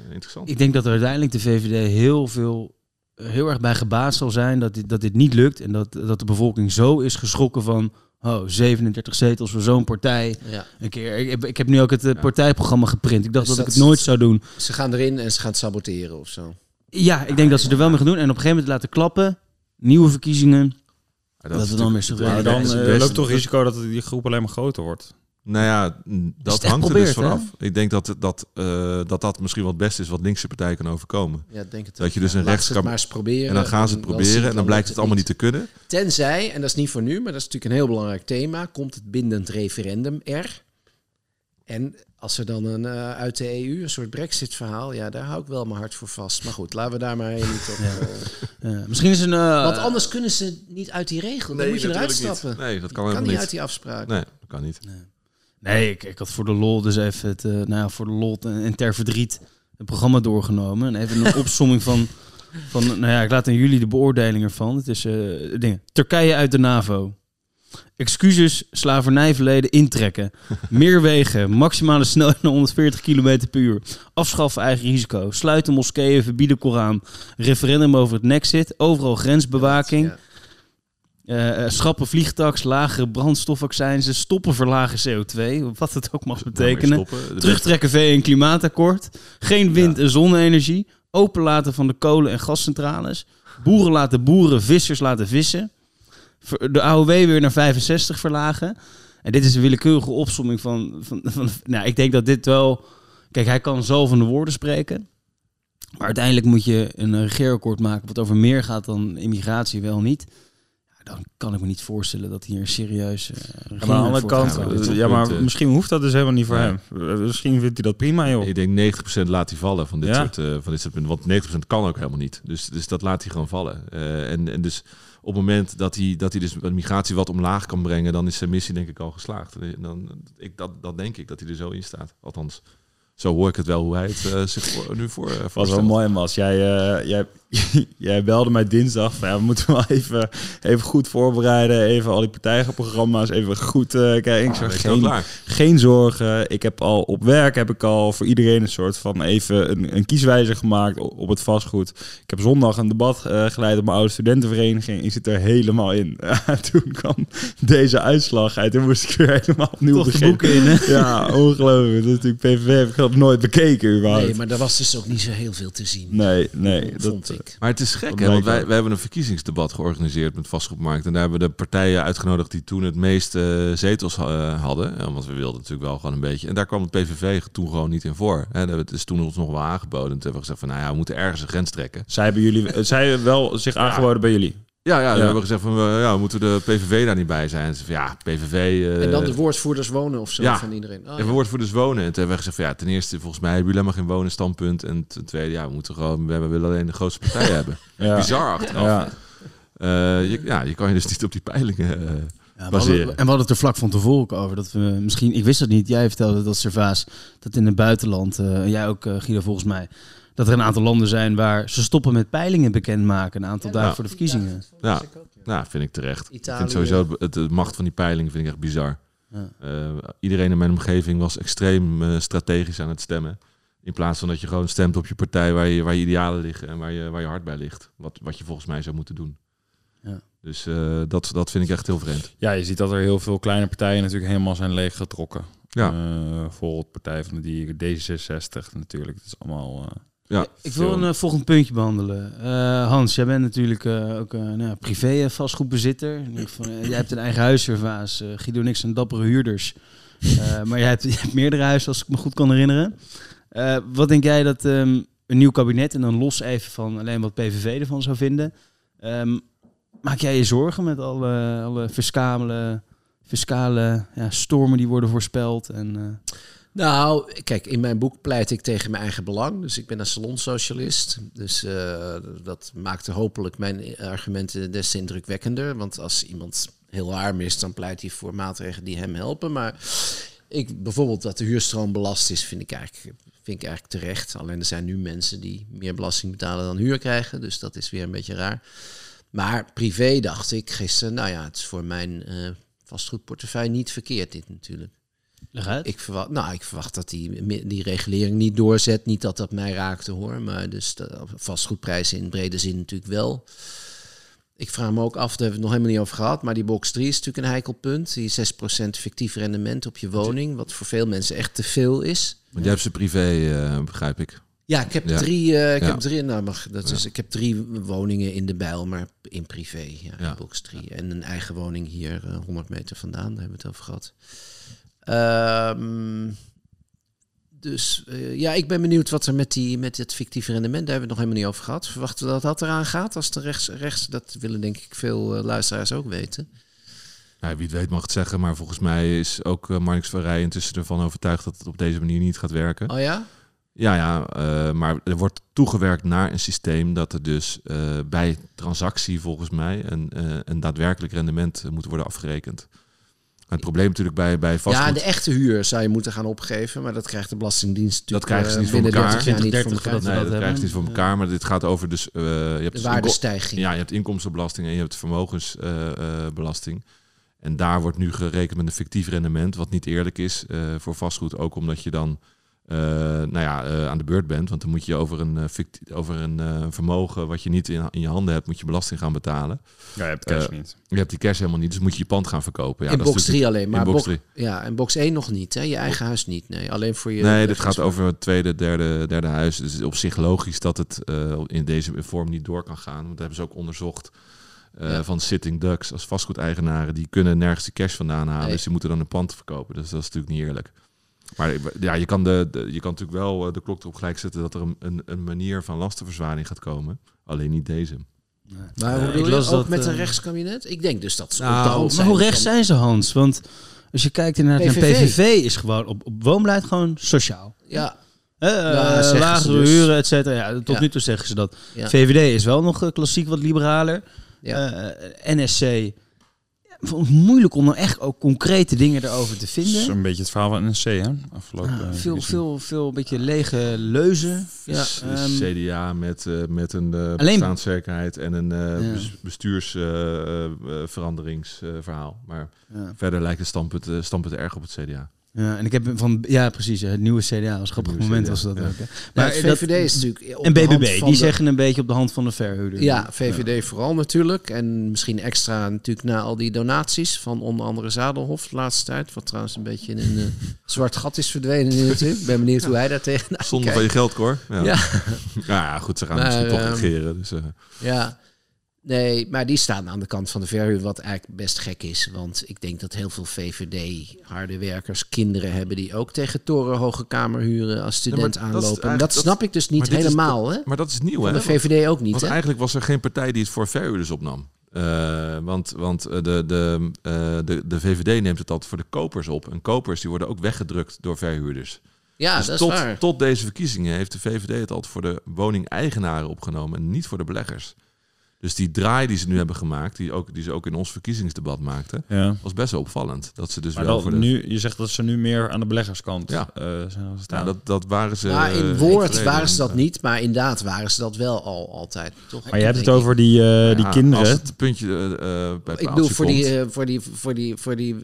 interessant.
Ik denk dat er uiteindelijk de VVD heel veel, heel erg bij gebaat zal zijn dat dit, dat dit niet lukt. En dat, dat de bevolking zo is geschrokken van, oh, 37 zetels voor zo'n partij.
ja.
Een keer, ik, heb, ik heb nu ook het eh,
Ja.
partijprogramma geprint. Ik dacht
Dus
dat, ik het nooit zou doen.
Ze gaan erin en ze gaan het saboteren of zo.
Ja, ik denk dat ze er wel mee gaan doen. En op een gegeven moment laten klappen. Nieuwe verkiezingen. Dat, we
is
dan weer zo
Maar dan
is het
eh, loopt toch risico dat die groep alleen maar groter wordt.
Nou ja, mm, dat hangt er dus
hè?
vanaf. Ik denk dat, dat, eh, dat dat misschien wat het beste is wat linkse partij kan overkomen.
Ja, denk het
Dat
ook.
je dus
Ja,
een kan-
het maar eens proberen.
En dan gaan ze het proberen en dan blijkt het allemaal niet te kunnen.
Tenzij, en dat is niet voor nu, maar dat is natuurlijk een heel belangrijk thema, komt het bindend referendum er. En als er dan een, eh, uit de EU een soort brexit-verhaal, ja, daar hou ik wel mijn hart voor vast. Maar goed, laten we daar maar niet op. eh,
Ja, misschien is een... eh,
want anders kunnen ze niet uit die regel. Dan moet je eruit stappen.
niet. Nee, dat kan
kan
helemaal
niet
niet.
uit die afspraak.
Nee, dat kan niet.
Nee, ik, ik had voor de lol dus even het, eh, nou ja, voor de lol en, ter verdriet het programma doorgenomen. En even een opsomming van, van, nou ja, ik laat aan jullie de beoordeling ervan. Het is, eh dingen. Turkije uit de NAVO. Excuses, slavernijverleden intrekken. Meer wegen, maximale snelheid naar 140 km per uur. Afschaffen eigen risico. Sluiten moskeeën, verbieden Koran. Referendum over het Nexit. Overal grensbewaking.
Ja.
Eh, schrappen vliegtaks, lagere brandstofaccijnzen, stoppen verlagen CO2, wat het ook mag betekenen. Terugtrekken VN klimaatakkoord, geen wind- en zonne-energie, openlaten van de kolen- en gascentrales, boeren laten boeren, vissers laten vissen, de AOW weer naar 65 verlagen. En dit is een willekeurige opsomming van, van, van nou, ik denk dat dit wel, kijk, hij kan zo van de woorden spreken. Maar uiteindelijk moet je een regeerakkoord maken wat over meer gaat dan immigratie, wel niet. Dan kan ik me niet voorstellen dat hier een serieus. eh,
Ja, maar aan de andere kant,
Ja,
eh, maar
eh.
misschien hoeft dat dus helemaal niet voor
Nee.
hem. Misschien vindt hij dat prima, joh.
Ik denk 90% laat hij vallen van dit,
Ja.
soort, eh, van dit soort punten. Want 90% kan ook helemaal niet. Dus, dus dat laat hij gewoon vallen. Eh, en, en dus op het moment dat hij, dat hij dus de migratie wat omlaag kan brengen, dan is zijn missie denk ik al geslaagd. En Dan, ik, dat, dat denk ik, dat hij er zo in staat. Althans, zo hoor ik het wel hoe hij het zich voor, nu voor, uh,
was wel mooi, Mas. Jij, eh, jij, jij belde mij dinsdag. Van, ja, we moeten wel even, even goed voorbereiden. Even al die partijprogramma's even goed eh kijken. Ik
Ah,
zeg, geen, zorgen. Ik heb al op werk heb ik al voor iedereen een soort van even een, een kieswijzer gemaakt op het vastgoed. Ik heb zondag een debat eh, geleid op mijn oude studentenvereniging. Ik zit er helemaal in. toen kwam deze uitslag uit. Toen moest ik weer helemaal opnieuw
Toch
beginnen.
boeken in, hè?
Ja, ongelooflijk. Dat is natuurlijk PVV heb ik dat nooit bekeken überhaupt.
Nee, maar daar was dus ook niet zo heel veel te zien.
Nee, nee.
vond
Dat,
ik.
Maar het is gek, hè? want wij, hebben een verkiezingsdebat georganiseerd met vastgoedmarkt. En daar hebben we de partijen uitgenodigd die toen het meeste eh, zetels eh, hadden. Want we wilden natuurlijk wel gewoon een beetje. En daar kwam het PVV toen gewoon niet in voor. Hè? Dat is toen ons nog wel aangeboden. En toen hebben we gezegd van, nou ja, we moeten ergens een grens trekken.
Zij hebben jullie, eh, zij hebben wel zich aangeboden bij jullie.
Ja, ja, we
Ja.
hebben gezegd van, we- ja, moeten de PVV daar niet bij zijn? En ze van, ja, PVV... eh,
En dan de woordvoerders wonen of zo
ja.
van iedereen. Oh,
En
ja.
dus wonen. En toen hebben we gezegd van ja, ten eerste, volgens mij hebben jullie helemaal geen wonen-standpunt. En ten tweede, ja, we moeten gewoon, we willen alleen de grootste partij hebben.
Ja.
Bizar achteraf.
Ja.
Eh, je, ja, je kan je dus niet op die peilingen. eh,
Ja, we
baseren.
hadden- en we hadden het er vlak van tevoren over. Dat we misschien, ik wist dat niet, jij vertelde dat Servaas, dat in het buitenland, eh, en jij ook eh, Guido volgens mij, dat er een aantal landen zijn waar ze stoppen met peilingen bekendmaken. Een aantal dagen
Ja.
voor de verkiezingen.
Ja. nou, vind ik terecht. Ik vind sowieso het, de macht van die peilingen vind ik echt bizar.
Ja.
Eh, iedereen in mijn omgeving was extreem eh, strategisch aan het stemmen. In plaats van dat je gewoon stemt op je partij waar je, waar je idealen liggen en waar je, waar je hart bij ligt. Wat, wat je volgens mij zou moeten doen.
Ja.
Dus eh, dat, dat vind ik echt heel vreemd.
ja, je ziet dat er heel veel kleine partijen natuurlijk helemaal zijn leeggetrokken.
Ja.
Eh, bijvoorbeeld Partij van de Dieren, D66 natuurlijk. Dat is allemaal...
Ja,
Ik wil een eh, volgend puntje behandelen. Eh, Hans, jij bent natuurlijk eh, ook een nou, privé vastgoedbezitter. Jij hebt een eigen huis, Servaas. Eh, Guido en ik zijn dappere huurders. Maar jij hebt, meerdere huizen, als ik me goed kan herinneren. Wat denk jij dat ehm, een nieuw kabinet, en dan los even van alleen wat PVV ervan zou vinden... ehm, maak jij je zorgen met alle, alle fiscale, fiscale ja, stormen die worden voorspeld? En,
Nou, kijk, in mijn boek pleit ik tegen mijn eigen belang. Dus ik ben een salonsocialist. Dus eh, dat maakte hopelijk mijn argumenten des te indrukwekkender. Want als iemand heel arm is, dan pleit hij voor maatregelen die hem helpen. Maar ik, bijvoorbeeld dat de huurstroom belast is, vind ik, eigenlijk, vind ik eigenlijk terecht. Alleen er zijn nu mensen die meer belasting betalen dan huur krijgen. Dus dat is weer een beetje raar. Maar privé dacht ik gisteren, nou ja, het is voor mijn eh vastgoedportefeuille niet verkeerd dit natuurlijk.
Leg uit.
Ik verwacht, nou, ik verwacht dat die, die regulering niet doorzet. Niet dat dat mij raakte hoor, maar dus de vastgoedprijzen in brede zin natuurlijk wel. Ik vraag me ook af, daar hebben we het nog helemaal niet over gehad, maar die box 3 is natuurlijk een heikel punt. Die 6% fictief rendement op je woning, wat voor veel mensen echt te veel is.
Want jij hebt ze privé, eh, begrijp ik.
Ja, ik heb
Ja.
drie. eh, ik
Ja.
heb drie. Nou, mag, dat
Ja.
is, ik heb drie woningen in de Bijl, maar in privé. Ja,
Ja.
in box 3. En een eigen woning hier, eh, 100 meter vandaan. Daar hebben we het over gehad. Ehm, dus eh, ja, ik ben benieuwd wat er met, die, met het fictieve rendement. Daar hebben we het nog helemaal niet over gehad. Verwachten we dat dat eraan gaat als de rechts, rechts dat willen denk ik veel eh, luisteraars ook weten.
Nou, wie het weet mag het zeggen, maar volgens mij is ook uh, Marnix van Rij intussen ervan overtuigd dat het op deze manier niet gaat werken.
Oh ja?
Ja, ja, uh, maar er wordt toegewerkt naar een systeem dat er dus bij transactie volgens mij een, een daadwerkelijk rendement moet worden afgerekend. Het probleem natuurlijk bij, bij vastgoed...
Ja, de echte huur zou je moeten gaan opgeven, maar dat krijgt de Belastingdienst
Dat
natuurlijk
krijgen ze niet voor elkaar.
30 jaar niet
30
voor elkaar.
Nee, dat, krijg je niet voor elkaar, maar dit gaat over dus... je hebt
De waardestijging.
Ja, je hebt inkomstenbelasting en je hebt vermogensbelasting. en daar wordt nu gerekend met een fictief rendement, wat niet eerlijk is uh, voor vastgoed. Ook omdat je dan uh, nou ja, uh, aan de beurt bent. Want dan moet je over een, over een vermogen wat je niet in, in, je handen hebt, moet je belasting gaan betalen.
Ja, je hebt cash niet.
Je hebt die cash helemaal niet, dus moet je je pand gaan verkopen. Ja,
in
dat
box
is
3 alleen, maar
in box
box,
3.
ja, en box 1 nog niet, hè? Je eigen huis niet. Nee, alleen voor je.
Nee, dit gaat over het tweede, derde, derde huis. Dus het is op zich logisch dat het uh, in deze vorm niet door kan gaan. Want dat hebben ze ook onderzocht. Uh, ja. Van sitting ducks als vastgoedeigenaren. Die kunnen nergens de cash vandaan halen. Nee. Dus die moeten dan een pand verkopen. Dus dat is natuurlijk niet eerlijk. Maar ja, je kan, de, de, je kan natuurlijk wel eh, de klok erop gelijk zetten dat er een, een, een manier van lastenverzwaring gaat komen. Alleen niet deze.
Nee. Maar hoe uh, ik las ook dat, met een rechtskabinet? Ik denk dus dat ze
nou,
op de hand
Maar hoe rechts zijn ze, Hans? Want als je kijkt inderdaad naar PVV is gewoon op, op woonbeleid gewoon sociaal.
Ja.
Uh, ja, lagere dus. huren, et cetera. Ja, tot ja. nu toe zeggen ze dat. Ja. VVD is wel nog klassiek wat liberaler. Ja. Uh, NSC vond het moeilijk om nou echt ook concrete dingen erover te vinden.
Zo'n beetje het verhaal van NSC, hè? Afgelopen.
Ja, veel, veel, veel, een beetje lege leuzen.
Ja, um, CDA met, uh, met een uh, bestaanszekerheid en een uh, ja. bestuursveranderingsverhaal. maar ja. verder lijkt het standpunt, standpunt erg op het CDA.
Ja, en ik heb van, ja precies, het nieuwe CDA, was een grappig moment CDA, was dat ja. ook. Hè.
Maar ja, het VVD dat, is natuurlijk...
En BBB, die de, zeggen een beetje op de hand van de verhuurder.
Ja, VVD ja. vooral natuurlijk. En misschien extra natuurlijk na al die donaties van onder andere Zadelhof de laatste tijd. Wat trouwens een beetje in een uh, zwart gat is verdwenen nu natuurlijk. Ik ben benieuwd hoe hij daar tegenaan
Zonder van je geld, Cor. Ja. Ja. ja, goed, ze gaan maar, misschien toch regeren. Dus, uh.
Ja, Nee, maar die staan aan de kant van de verhuur, wat eigenlijk best gek is. Want ik denk dat heel veel VVD-harde werkers kinderen hebben die ook tegen torenhoge kamerhuren als student ja, aanlopen. Dat, dat snap dat, ik dus niet helemaal.
Is,
hè?
Maar dat is nieuw,
van
hè?
de VVD ook niet.
Want
hè?
eigenlijk was er geen partij die het voor verhuurders opnam. Uh, want want de, de, uh, de, de VVD neemt het altijd voor de kopers op. En kopers die worden ook weggedrukt door verhuurders.
Ja,
dus
dat
tot,
is waar.
Tot deze verkiezingen heeft de VVD het altijd voor de woningeigenaren opgenomen en niet voor de beleggers. Dus die draai die ze nu hebben gemaakt, die, ook, die ze ook in ons verkiezingsdebat maakten,
ja.
was best wel opvallend. Dat ze dus
maar
wel
dat,
voor de...
nu, je zegt dat ze nu meer aan de beleggerskant
ja.
uh, zijn
staan. Ja, dat, dat waren ze.
Maar in woord waren ze dat niet, maar inderdaad waren ze dat wel al altijd. Toch?
Maar je hebt het over die, uh, die
ja,
kinderen.
Als het puntje uh, bij het
Ik bedoel, voor die, uh, voor die, voor die, voor die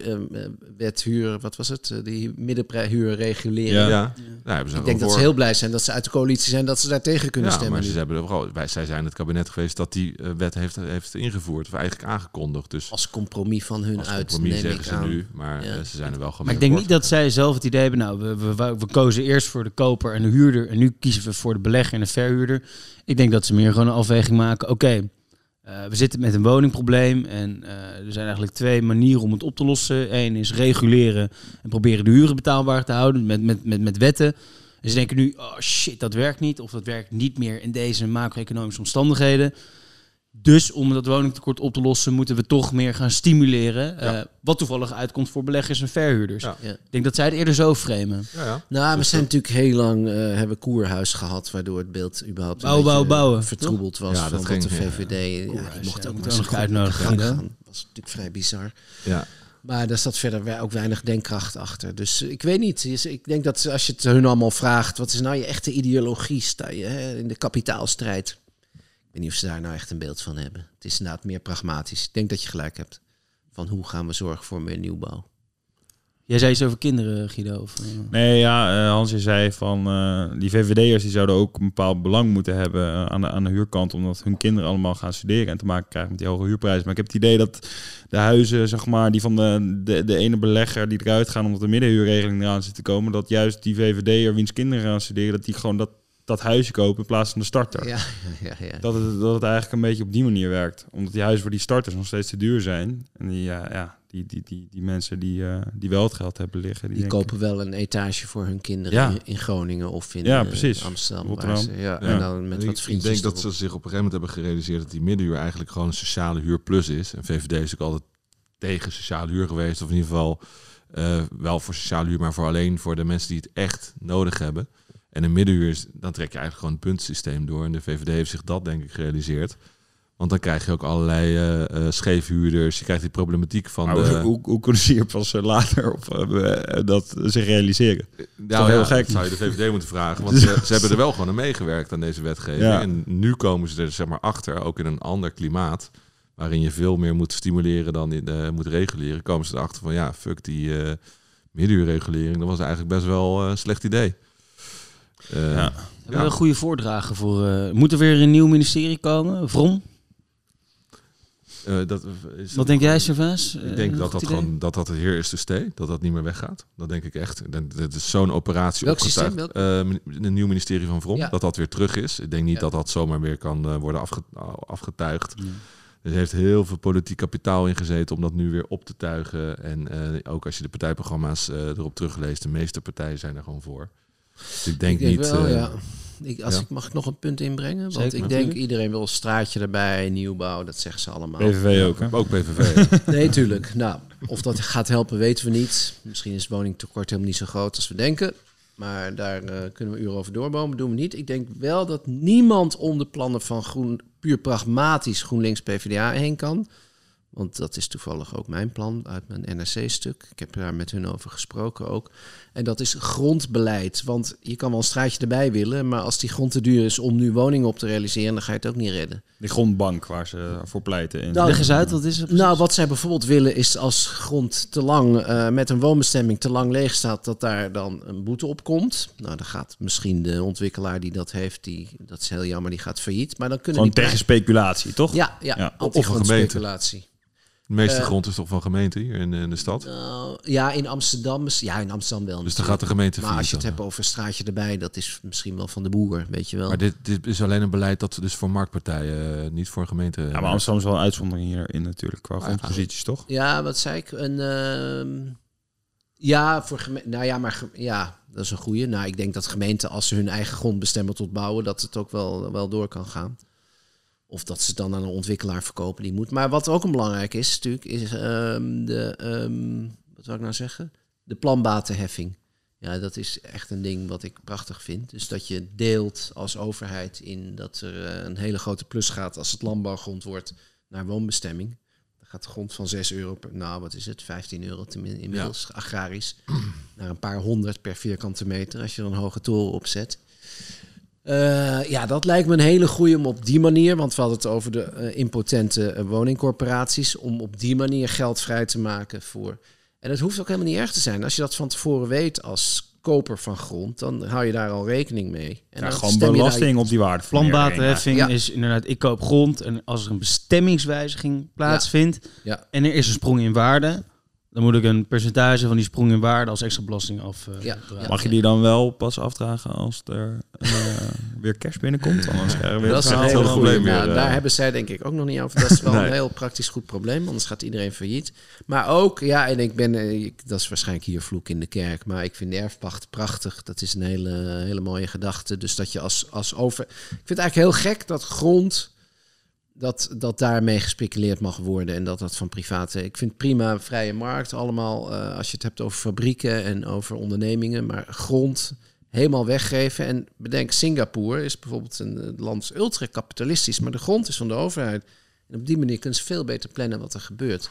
wethuur, wat was het? die middenhuurregulering.
Ja. ja. ja. ja
ik denk dat ze heel blij zijn dat ze uit de coalitie zijn, dat ze daar tegen kunnen
ja,
stemmen.
Maar ze hebben er wij, zij zijn het kabinet geweest dat die wet heeft, heeft ingevoerd, of eigenlijk aangekondigd. Dus
als compromis van hun
als
uit,
compromis zeggen ze
aan.
nu, maar ja. ze zijn er wel gewoon.
Maar ik denk niet dat zij zelf het idee hebben. Nou, we, we, we kozen eerst voor de koper en de huurder, en nu kiezen we voor de belegger en de verhuurder. Ik denk dat ze meer gewoon een afweging maken. Oké, okay, uh, we zitten met een woningprobleem en uh, er zijn eigenlijk twee manieren om het op te lossen. Eén is reguleren en proberen de huren betaalbaar te houden met, met, met, met wetten. En ze denken nu, oh shit, dat werkt niet. Of dat werkt niet meer in deze macro-economische omstandigheden. Dus om dat woningtekort op te lossen, moeten we toch meer gaan stimuleren. Ja. Uh, wat toevallig uitkomt voor beleggers en verhuurders. Ja. Ja. Ik denk dat zij het eerder zo framen.
Nou, we zijn natuurlijk heel lang uh, hebben koerhuis gehad, waardoor het beeld überhaupt
bouwen, bouwen, bouwen.
vertroebeld was.
Ja, dat
van
ging,
wat de VVD
ja.
ja, mocht ook
nog nog uitnodigen.
Dat was natuurlijk vrij bizar.
Ja.
Maar daar zat verder ook weinig denkkracht achter. Dus ik weet niet. Ik denk dat als je het hun allemaal vraagt, wat is nou je echte ideologie? Sta je hè, in de kapitaalstrijd? Weet niet of ze daar nou echt een beeld van hebben. Het is inderdaad meer pragmatisch. Ik denk dat je gelijk hebt. Van hoe gaan we zorgen voor meer nieuwbouw?
Jij zei iets over kinderen, Guido? Of, uh...
Nee, ja, uh, Hans, je zei van uh, die VVD'ers die zouden ook een bepaald belang moeten hebben aan, de, aan de huurkant, omdat hun kinderen allemaal gaan studeren en te maken krijgen met die hoge huurprijzen. Maar ik heb het idee dat de huizen, zeg maar, die van de, de, de ene belegger die eruit gaan omdat de middenhuurregeling eraan zit te komen, dat juist die VVD'er wiens kinderen gaan studeren, dat die gewoon dat dat huisje kopen in plaats van de starter.
Ja, ja, ja.
Dat, het, dat het eigenlijk een beetje op die manier werkt. Omdat die huizen voor die starters nog steeds te duur zijn. En die, ja, ja, die, die, die, die mensen die, eh, die wel het geld hebben liggen... Die,
Die
denken-
kopen wel een etage voor hun kinderen
Ja.
in, in Groningen of in
Ja,
eh,
precies.
Amsterdam.
Rotterdam.
Waar ze, ja,
Ja.
En dan met
Ik-
wat vriendjes
Ik denk dat
erop.
ze zich op een gegeven moment hebben gerealiseerd dat die middenhuur eigenlijk gewoon een sociale huur plus is. En VVD is ook altijd tegen sociale huur geweest. Of in ieder geval eh, wel voor sociale huur, maar voor alleen voor de mensen die het echt nodig hebben. En een middenhuur is, dan trek je eigenlijk gewoon een puntensysteem door. En de VVD heeft zich dat denk ik gerealiseerd. Want dan krijg je ook allerlei eh eh, scheefhuurders. Je krijgt die problematiek van de...
hoe, hoe, kunnen ze hier pas eh, later op dat zich realiseren?
Nou,
heel
ja,
gek?
dat zou je de VVD moeten vragen. Want ze, ze hebben er wel gewoon aan meegewerkt aan deze wetgeving.
Ja.
En nu komen ze er zeg maar achter, ook in een ander klimaat, waarin je veel meer moet stimuleren dan in, moet reguleren, komen ze erachter van ja, fuck die middenuurregulering, dat was eigenlijk best wel een slecht idee. Eh,
Ja.
We hebben een goede voordragen voor... eh, moet er weer een nieuw ministerie komen? Vrom?
eh, dat, is
Wat denk jij, Servaas?
Ik denk dat dat gewoon dat dat het hier is to stay, dat dat niet meer weggaat. Dat denk ik echt. Dat is zo'n operatie
Welk
opgetuigd.
systeem?
Eh, een nieuw ministerie van Vrom,
Ja.
dat dat weer terug is. Ik denk niet
Ja.
dat dat zomaar weer kan eh, worden afge- afgetuigd. Er heeft heel veel politiek kapitaal in gezeten om dat nu weer op te tuigen. En eh, ook als je de partijprogramma's erop terugleest, de meeste partijen zijn er gewoon voor. Dus ik denk,
Ik denk
niet.
wel,
eh,
ja. Ik, als
ja.
ik mag ik nog een punt inbrengen, want
Zeker,
ik denk iedereen wil een straatje erbij, nieuwbouw, dat zeggen ze allemaal.
PVV ook, hè?
Ook PVV.
Nee, tuurlijk. Nou, of dat gaat helpen, weten we niet. Misschien is het woningtekort helemaal niet zo groot als we denken. Maar daar eh, kunnen we uren over doorbomen. Doen we niet. Ik denk wel dat niemand om de plannen van groen, puur pragmatisch GroenLinks PvdA heen kan. Want dat is toevallig ook mijn plan uit mijn NRC-stuk. Ik heb daar met hun over gesproken ook. En dat is grondbeleid. Want je kan wel een straatje erbij willen, maar als die grond te duur is om nu woningen op te realiseren, dan ga je het ook niet redden.
Die grondbank waar ze voor pleiten. In.
Nou,
Leg eens uit, wat is het precies?
Nou, wat zij bijvoorbeeld willen is als grond te lang eh, met een woonbestemming te lang leeg staat, dat daar dan een boete op komt. Nou, dan gaat misschien de ontwikkelaar die dat heeft, die, dat is heel jammer, die gaat failliet. Maar dan kunnen
Gewoon
die
tegen speculatie, toch?
Ja, ja,
Ja.
Antigrondspeculatie.
De meeste
Eh,
grond is toch van gemeente hier in, in de stad?
Nou, ja, in Amsterdam, is- ja, in Amsterdam wel.
Dus dan gaat de gemeente
Maar als je het hebt over een straatje erbij, dat is misschien wel van de boer, weet je wel.
Maar dit, dit is alleen een beleid dat dus voor marktpartijen, eh, niet voor gemeenten.
Ja, maar Amsterdam is wel een uitzondering hierin natuurlijk, qua grondposities, toch?
Ja, wat zei ik? Een, ehm, ja, voor geme- nou ja, maar ja, dat is een goede. Nou, ik denk dat gemeenten, als ze hun eigen grond bestemmen tot bouwen, dat het ook wel, wel door kan gaan. Of dat ze het dan aan een ontwikkelaar verkopen die moet. Maar wat ook een belangrijk is, natuurlijk, is ehm, de, ehm, wat zou ik nou zeggen? De planbatenheffing. Ja, dat is echt een ding wat ik prachtig vind. Dus dat je deelt als overheid in dat er eh, een hele grote plus gaat als het landbouwgrond wordt naar woonbestemming. Dan gaat de grond van 6 euro per, nou wat is het, 15 euro inmiddels, agrarisch, naar een paar honderd per vierkante meter als je er een hoge toren opzet. Eh, ja, dat lijkt me een hele goede om op die manier, want we hadden het over de eh, impotente eh, woningcorporaties, om op die manier geld vrij te maken voor. En het hoeft ook helemaal niet erg te zijn. Als je dat van tevoren weet als koper van grond, dan hou je daar al rekening mee. En
Ja,
dan
gewoon
daar-
belasting op die waarde.
Planbatenheffing
Ja.
is inderdaad, ik koop grond en als er een bestemmingswijziging plaatsvindt
Ja.
en er is een sprong in waarde, dan moet ik een percentage van die sprong in waarde als extra belasting af. eh,
Ja.
Mag je die dan wel pas afdragen als er eh, weer cash binnenkomt? Anders krijgen we weer
Dat is een goede.
probleem
Nou,
weer, eh.
daar hebben zij denk ik ook nog niet over. Dat is wel
Nee.
een heel praktisch goed probleem, anders gaat iedereen failliet. Maar ook, ja, en ik ben, ik- dat is waarschijnlijk hier vloek in de kerk, maar ik vind de erfpacht prachtig. Dat is een hele, hele mooie gedachte. Dus dat je als, als over... Ik vind het eigenlijk heel gek dat grond, dat, dat daarmee gespeculeerd mag worden en dat dat van private... Ik vind prima vrije markt allemaal, eh, als je het hebt over fabrieken en over ondernemingen, maar grond helemaal weggeven. En bedenk, Singapore is bijvoorbeeld een eh, land ultra-kapitalistisch, maar de grond is van de overheid. En op die manier kunnen ze veel beter plannen wat er gebeurt.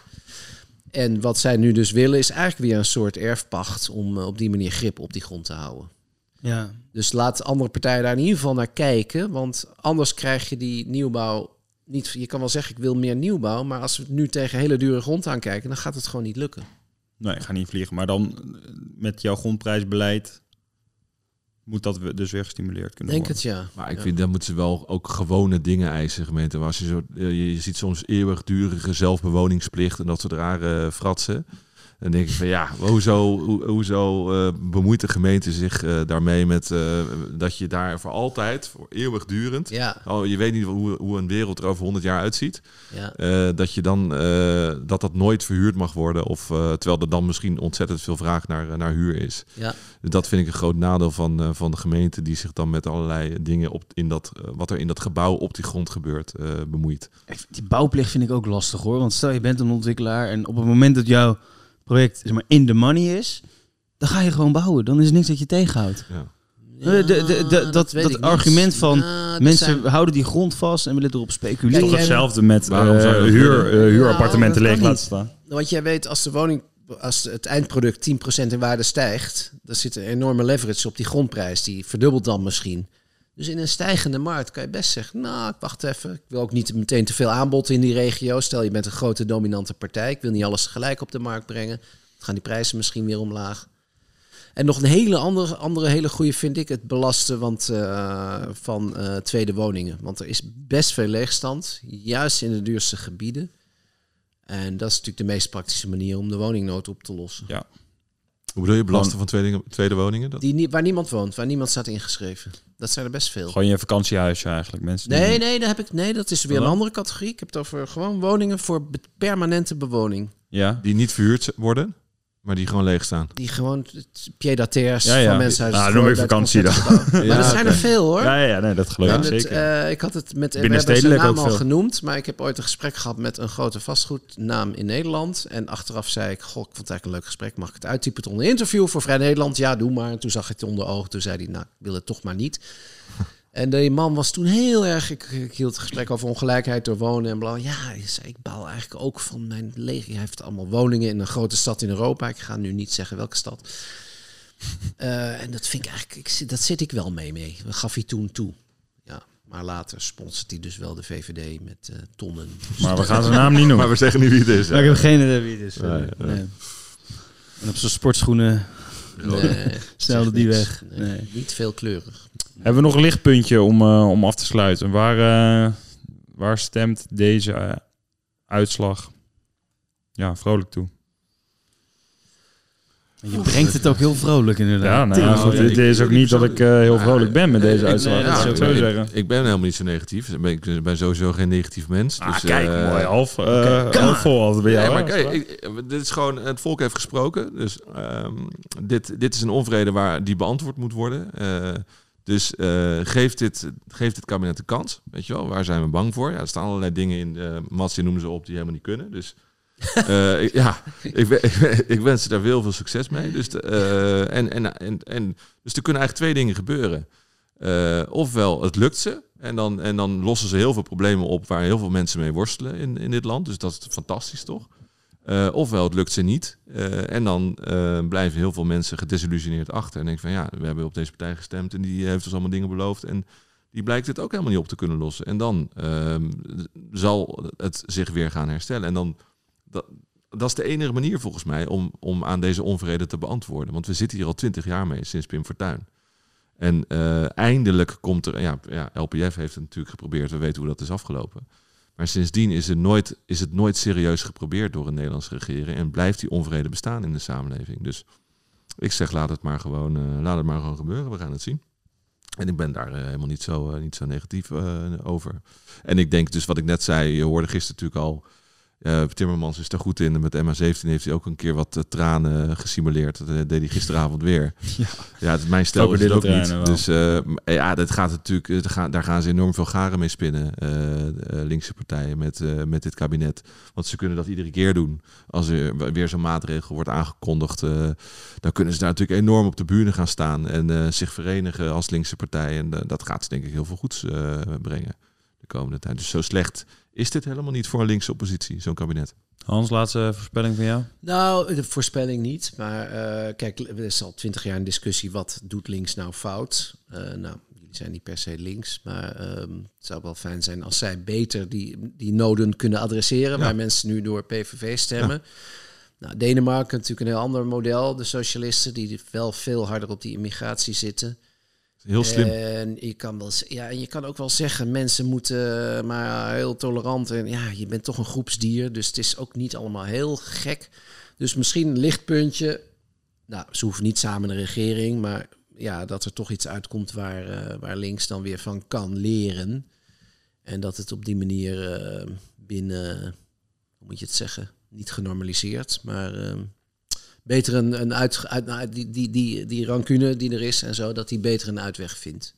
En wat zij nu dus willen is eigenlijk weer een soort erfpacht om eh, op die manier grip op die grond te houden.
Ja.
Dus laat andere partijen daar in ieder geval naar kijken, want anders krijg je die nieuwbouw niet. Je kan wel zeggen ik wil meer nieuwbouw, maar als we nu tegen hele dure grond aankijken, dan gaat het gewoon niet lukken.
Nee, ga niet vliegen. Maar dan eh, met jouw grondprijsbeleid moet dat we- dus weer gestimuleerd kunnen
Denk
worden.
het ja.
Maar ik
Ja.
vind, dan moeten ze wel ook gewone dingen eisen, gemeente. Als je, zo, eh, je, je ziet soms eeuwigdurige zelfbewoningsplicht en dat soort rare fratsen. Dan denk ik van ja, hoezo, hoe, hoezo eh, bemoeit de gemeente zich eh, daarmee met eh, dat je daar voor altijd, voor eeuwigdurend,
Ja,
oh, je weet niet hoe, hoe een wereld er over 100 jaar uitziet,
ja.
eh, dat je dan eh, dat dat nooit verhuurd mag worden, of eh, terwijl er dan misschien ontzettend veel vraag naar, naar huur is.
ja.
Dus dat vind ik een groot nadeel van, eh, van de gemeente die zich dan met allerlei dingen op in dat wat er in dat gebouw op die grond gebeurt eh, bemoeit.
Die bouwplicht vind ik ook lastig hoor. Want stel je bent een ontwikkelaar en op het moment dat jouw project zeg maar, in de money is, dan ga je gewoon bouwen. Dan is er niks dat je tegenhoudt.
Ja.
de- de- de- dat- dat
niet.
argument van
Ja,
Mensen
zijn-
houden die grond vast en willen erop speculeren.
Toch
Kijk,
hetzelfde met eh, huur, eh, huurappartementen
Nou,
leeg laten staan.
Want jij weet, als de woning, als het eindproduct 10% in waarde stijgt, dan zit er enorme leverage op die grondprijs. Die verdubbelt dan misschien. Dus in een stijgende markt kan je best zeggen, nou, ik wacht even. Ik wil ook niet meteen te veel aanbod in die regio. Stel, je bent een grote dominante partij. Ik wil niet alles gelijk op de markt brengen. Dan gaan die prijzen misschien weer omlaag. En nog een hele andere, andere hele goede vind ik het belasten want, eh, van eh, tweede woningen. Want er is best veel leegstand, juist in de duurste gebieden. En dat is natuurlijk de meest praktische manier om de woningnood op te lossen.
Hoe bedoel je belasten van tweede, tweede woningen? Dat,
Die, nie- waar niemand woont, waar niemand staat ingeschreven. Dat zijn er best veel.
Gewoon je vakantiehuisje eigenlijk. Mensen die-
Nee, nee, daar heb ik, nee, dat is weer een andere categorie. Ik heb het over gewoon woningen voor be- permanente bewoning.
Ja.
die niet verhuurd worden, maar die gewoon leeg staan.
Die gewoon pied-à-terres
Ja, ja.
van mensen uit
Nou, noem ik vakantie dan.
Maar
Ja,
er zijn er veel hoor.
Ja, ja, nee, dat geloof
En
ik
het,
zeker.
eh, ik had het met we hebben zijn naam al
veel.
genoemd, maar ik heb ooit een gesprek gehad met een grote vastgoednaam in Nederland. En achteraf zei ik, goh, ik vond het eigenlijk een leuk gesprek. Mag ik het uittypen onder interview voor Vrij Nederland? Ja, doe maar. En toen zag ik het onder ogen. Toen zei hij, nou, ik wil het toch maar niet. En die man was toen heel erg. Ik, ik hield het gesprek over ongelijkheid door wonen en bla. Ja, ik baal eigenlijk ook van mijn leger. Hij heeft allemaal woningen in een grote stad in Europa. Ik ga nu niet zeggen welke stad. Eh, en dat vind ik eigenlijk, ik, zit- dat zit ik wel mee mee. Dat gaf hij toen toe. Ja, maar later sponsort hij dus wel de VVD met eh, tonnen.
Maar we gaan zijn naam niet
Maar
noemen.
we zeggen niet wie het is.
Maar ik heb geen idee wie het is.
Nee,
nee. En op zijn sportschoenen
Nee,
snelde die
niks.
weg.
Nee,
Nee.
Niet veelkleurig.
Hebben we nog een lichtpuntje om, eh, om af te sluiten? Waar, eh, waar stemt deze eh, uitslag ja, vrolijk toe?
Je brengt het ook heel vrolijk inderdaad.
Ja, nou ja,
Nou,
het is ook niet dat ik eh, heel vrolijk ben met deze uitslag.
nee,
ik
ik,
zeggen.
ik ben helemaal niet zo negatief. Ik ben, ik ben sowieso geen negatief mens.
Ah,
dus,
kijk,
eh,
mooi. Half, eh
come
half vol altijd bij jou.
Ja, maar kijk, ik- dit is gewoon, het volk heeft gesproken. Dus ehm, dit, dit is een onvrede waar die beantwoord moet worden. Eh, dus eh geef, dit, geef dit kabinet de kans. Weet je wel, waar zijn we bang voor? Ja, er staan allerlei dingen in. eh Mats, die noemen ze op die helemaal niet kunnen. Dus eh, ja, ik, ik, wens ze daar heel veel succes mee. Dus, eh, en, en, en, dus er kunnen eigenlijk twee dingen gebeuren. Eh, ofwel, het lukt ze. En dan, en dan lossen ze heel veel problemen op waar heel veel mensen mee worstelen in, in dit land. Dus dat is fantastisch, toch? Ofwel, het lukt ze niet. En dan blijven heel veel mensen gedesillusioneerd achter. En denken van ja, we hebben op deze partij gestemd en die heeft ons allemaal dingen beloofd. En die blijkt het ook helemaal niet op te kunnen lossen. En dan ehm, zal het zich weer gaan herstellen. En dan, dat, dat is de enige manier volgens mij om, om aan deze onvrede te beantwoorden. Want we zitten hier al twintig jaar mee, sinds Pim Fortuyn. En eh, eindelijk komt er, ja, ja, LPF heeft het natuurlijk geprobeerd, we weten hoe dat is afgelopen. Maar sindsdien is, er nooit, is het nooit serieus geprobeerd door een Nederlandse regering en blijft die onvrede bestaan in de samenleving. Dus ik zeg, laat het maar gewoon, eh, laat het maar gewoon gebeuren, we gaan het zien. En ik ben daar eh, helemaal niet zo, niet zo negatief over. En ik denk dus wat ik net zei, je hoorde gisteren natuurlijk al, eh, Timmermans is daar goed in. Met MH17 heeft hij ook een keer wat eh, tranen gesimuleerd. Dat eh, deed hij gisteravond weer.
Ja.
Ja, het, mijn stel is het ook niet.
wel.
Dus eh, ja, dat gaat natuurlijk, eh, daar gaan, daar gaan ze enorm veel garen mee spinnen. eh, eh, linkse partijen met, eh, met dit kabinet. Want ze kunnen dat iedere keer doen. Als er weer zo'n maatregel wordt aangekondigd, eh, dan kunnen ze daar natuurlijk enorm op de bühne gaan staan en eh, zich verenigen als linkse partij. En eh, dat gaat ze denk ik heel veel goeds eh, brengen de komende tijd. Dus zo slecht is dit helemaal niet voor een linkse oppositie, zo'n kabinet.
Hans, laatste voorspelling van jou?
Nou, de voorspelling niet. Maar eh, kijk, er is al twintig jaar een discussie. Wat doet links nou fout? Eh, nou, jullie zijn niet per se links. Maar ehm, het zou wel fijn zijn als zij beter die, die noden kunnen adresseren.
Ja.
Waar mensen nu door PVV stemmen. Nou, Denemarken natuurlijk een heel ander model. De socialisten die wel veel harder op die immigratie zitten.
Heel slim.
En je kan, wel, ja, en je kan ook wel zeggen, mensen moeten maar heel tolerant. En ja, je bent toch een groepsdier, dus het is ook niet allemaal heel gek. Dus misschien een lichtpuntje. Nou, ze hoeven niet samen de regering, maar ja, dat er toch iets uitkomt waar, eh, waar links dan weer van kan leren. En dat het op die manier eh, binnen, hoe moet je het zeggen, niet genormaliseerd, maar eh, beter een, een uit, uit nou, die, die, die, die rancune die er is en zo, dat die beter een uitweg vindt.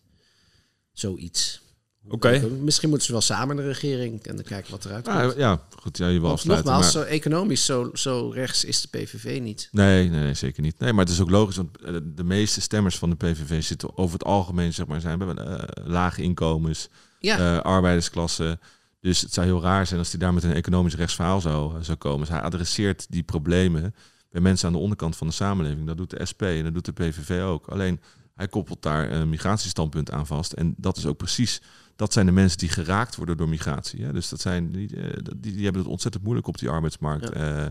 Zoiets.
Oké.
Misschien moeten ze wel samen de regering en dan kijken wat eruit komt.
Ah, ja, goed, ja, je wil afsluiten.
nogmaals,
maar-
zo economisch zo, zo rechts is de PVV niet.
Nee, nee, nee, zeker niet. Nee, maar het is ook logisch, want eh, de meeste stemmers van de PVV zitten over het algemeen, zeg maar, zijn uh, lage inkomens,
Ja,
eh, arbeidersklasse. Dus het zou heel raar zijn als hij daar met een economisch rechtsverhaal zou, eh, zou komen. Dus hij adresseert die problemen bij mensen aan de onderkant van de samenleving. Dat doet de SP en dat doet de PVV ook. Alleen hij koppelt daar een migratiestandpunt aan vast. En dat is ook precies, dat zijn de mensen die geraakt worden door migratie. Hè? Dus dat zijn, die, eh, die, die hebben het ontzettend moeilijk op die arbeidsmarkt.
Ja.
Eh.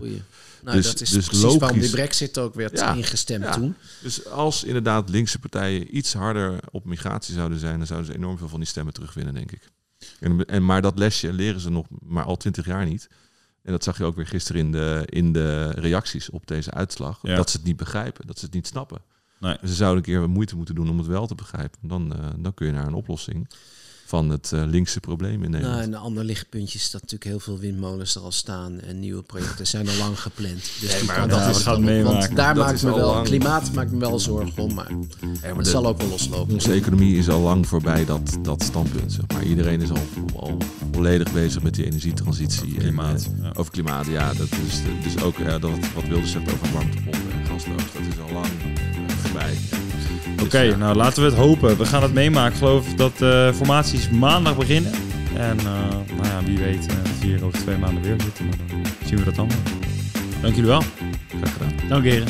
Nou,
dus-
dat is
dus
precies waarom
logisch-
die brexit ook werd
Ja,
ingestemd
ja.
toen.
Dus als inderdaad linkse partijen iets harder op migratie zouden zijn, dan zouden ze enorm veel van die stemmen terugwinnen, denk ik. En, en, maar dat lesje leren ze nog maar al twintig jaar niet. En dat zag je ook weer gisteren in de, in de reacties op deze uitslag.
Ja.
Dat ze het niet begrijpen, dat ze het niet snappen.
Nee.
Ze zouden een keer moeite moeten doen om het wel te begrijpen. Dan, eh, dan kun je naar een oplossing van het eh, linkse probleem in Nederland.
Nou, en een ander lichtpuntje is dat natuurlijk heel veel windmolens er al staan en nieuwe projecten zijn al lang gepland. Dus
maar
kan
dat
daar
is
op,
meemaken.
Want daar
Dat
maak
is
ik me wel,
lang.
klimaat maakt me wel zorgen om, maar,
maar
het
de-
zal ook wel loslopen.
Onze economie is al lang voorbij dat, dat standpunt. Zeg maar. Iedereen is al, al volledig bezig met die energietransitie. en,
Klimaat.
eh,
ja.
over klimaat, ja. Dat is dus ook ja, dat, wat wilde zegt over warmtepompen en gasloos. Dat is al lang eh, voorbij. Dus,
Oké,
eh,
nou laten we het hopen. We gaan het meemaken. Ik geloof dat eh, de formaties maandag beginnen. En eh, nou ja, wie weet, hier over twee maanden weer zitten. Maar dan zien we dat allemaal. Dank jullie wel.
Graag gedaan.
Dank heren.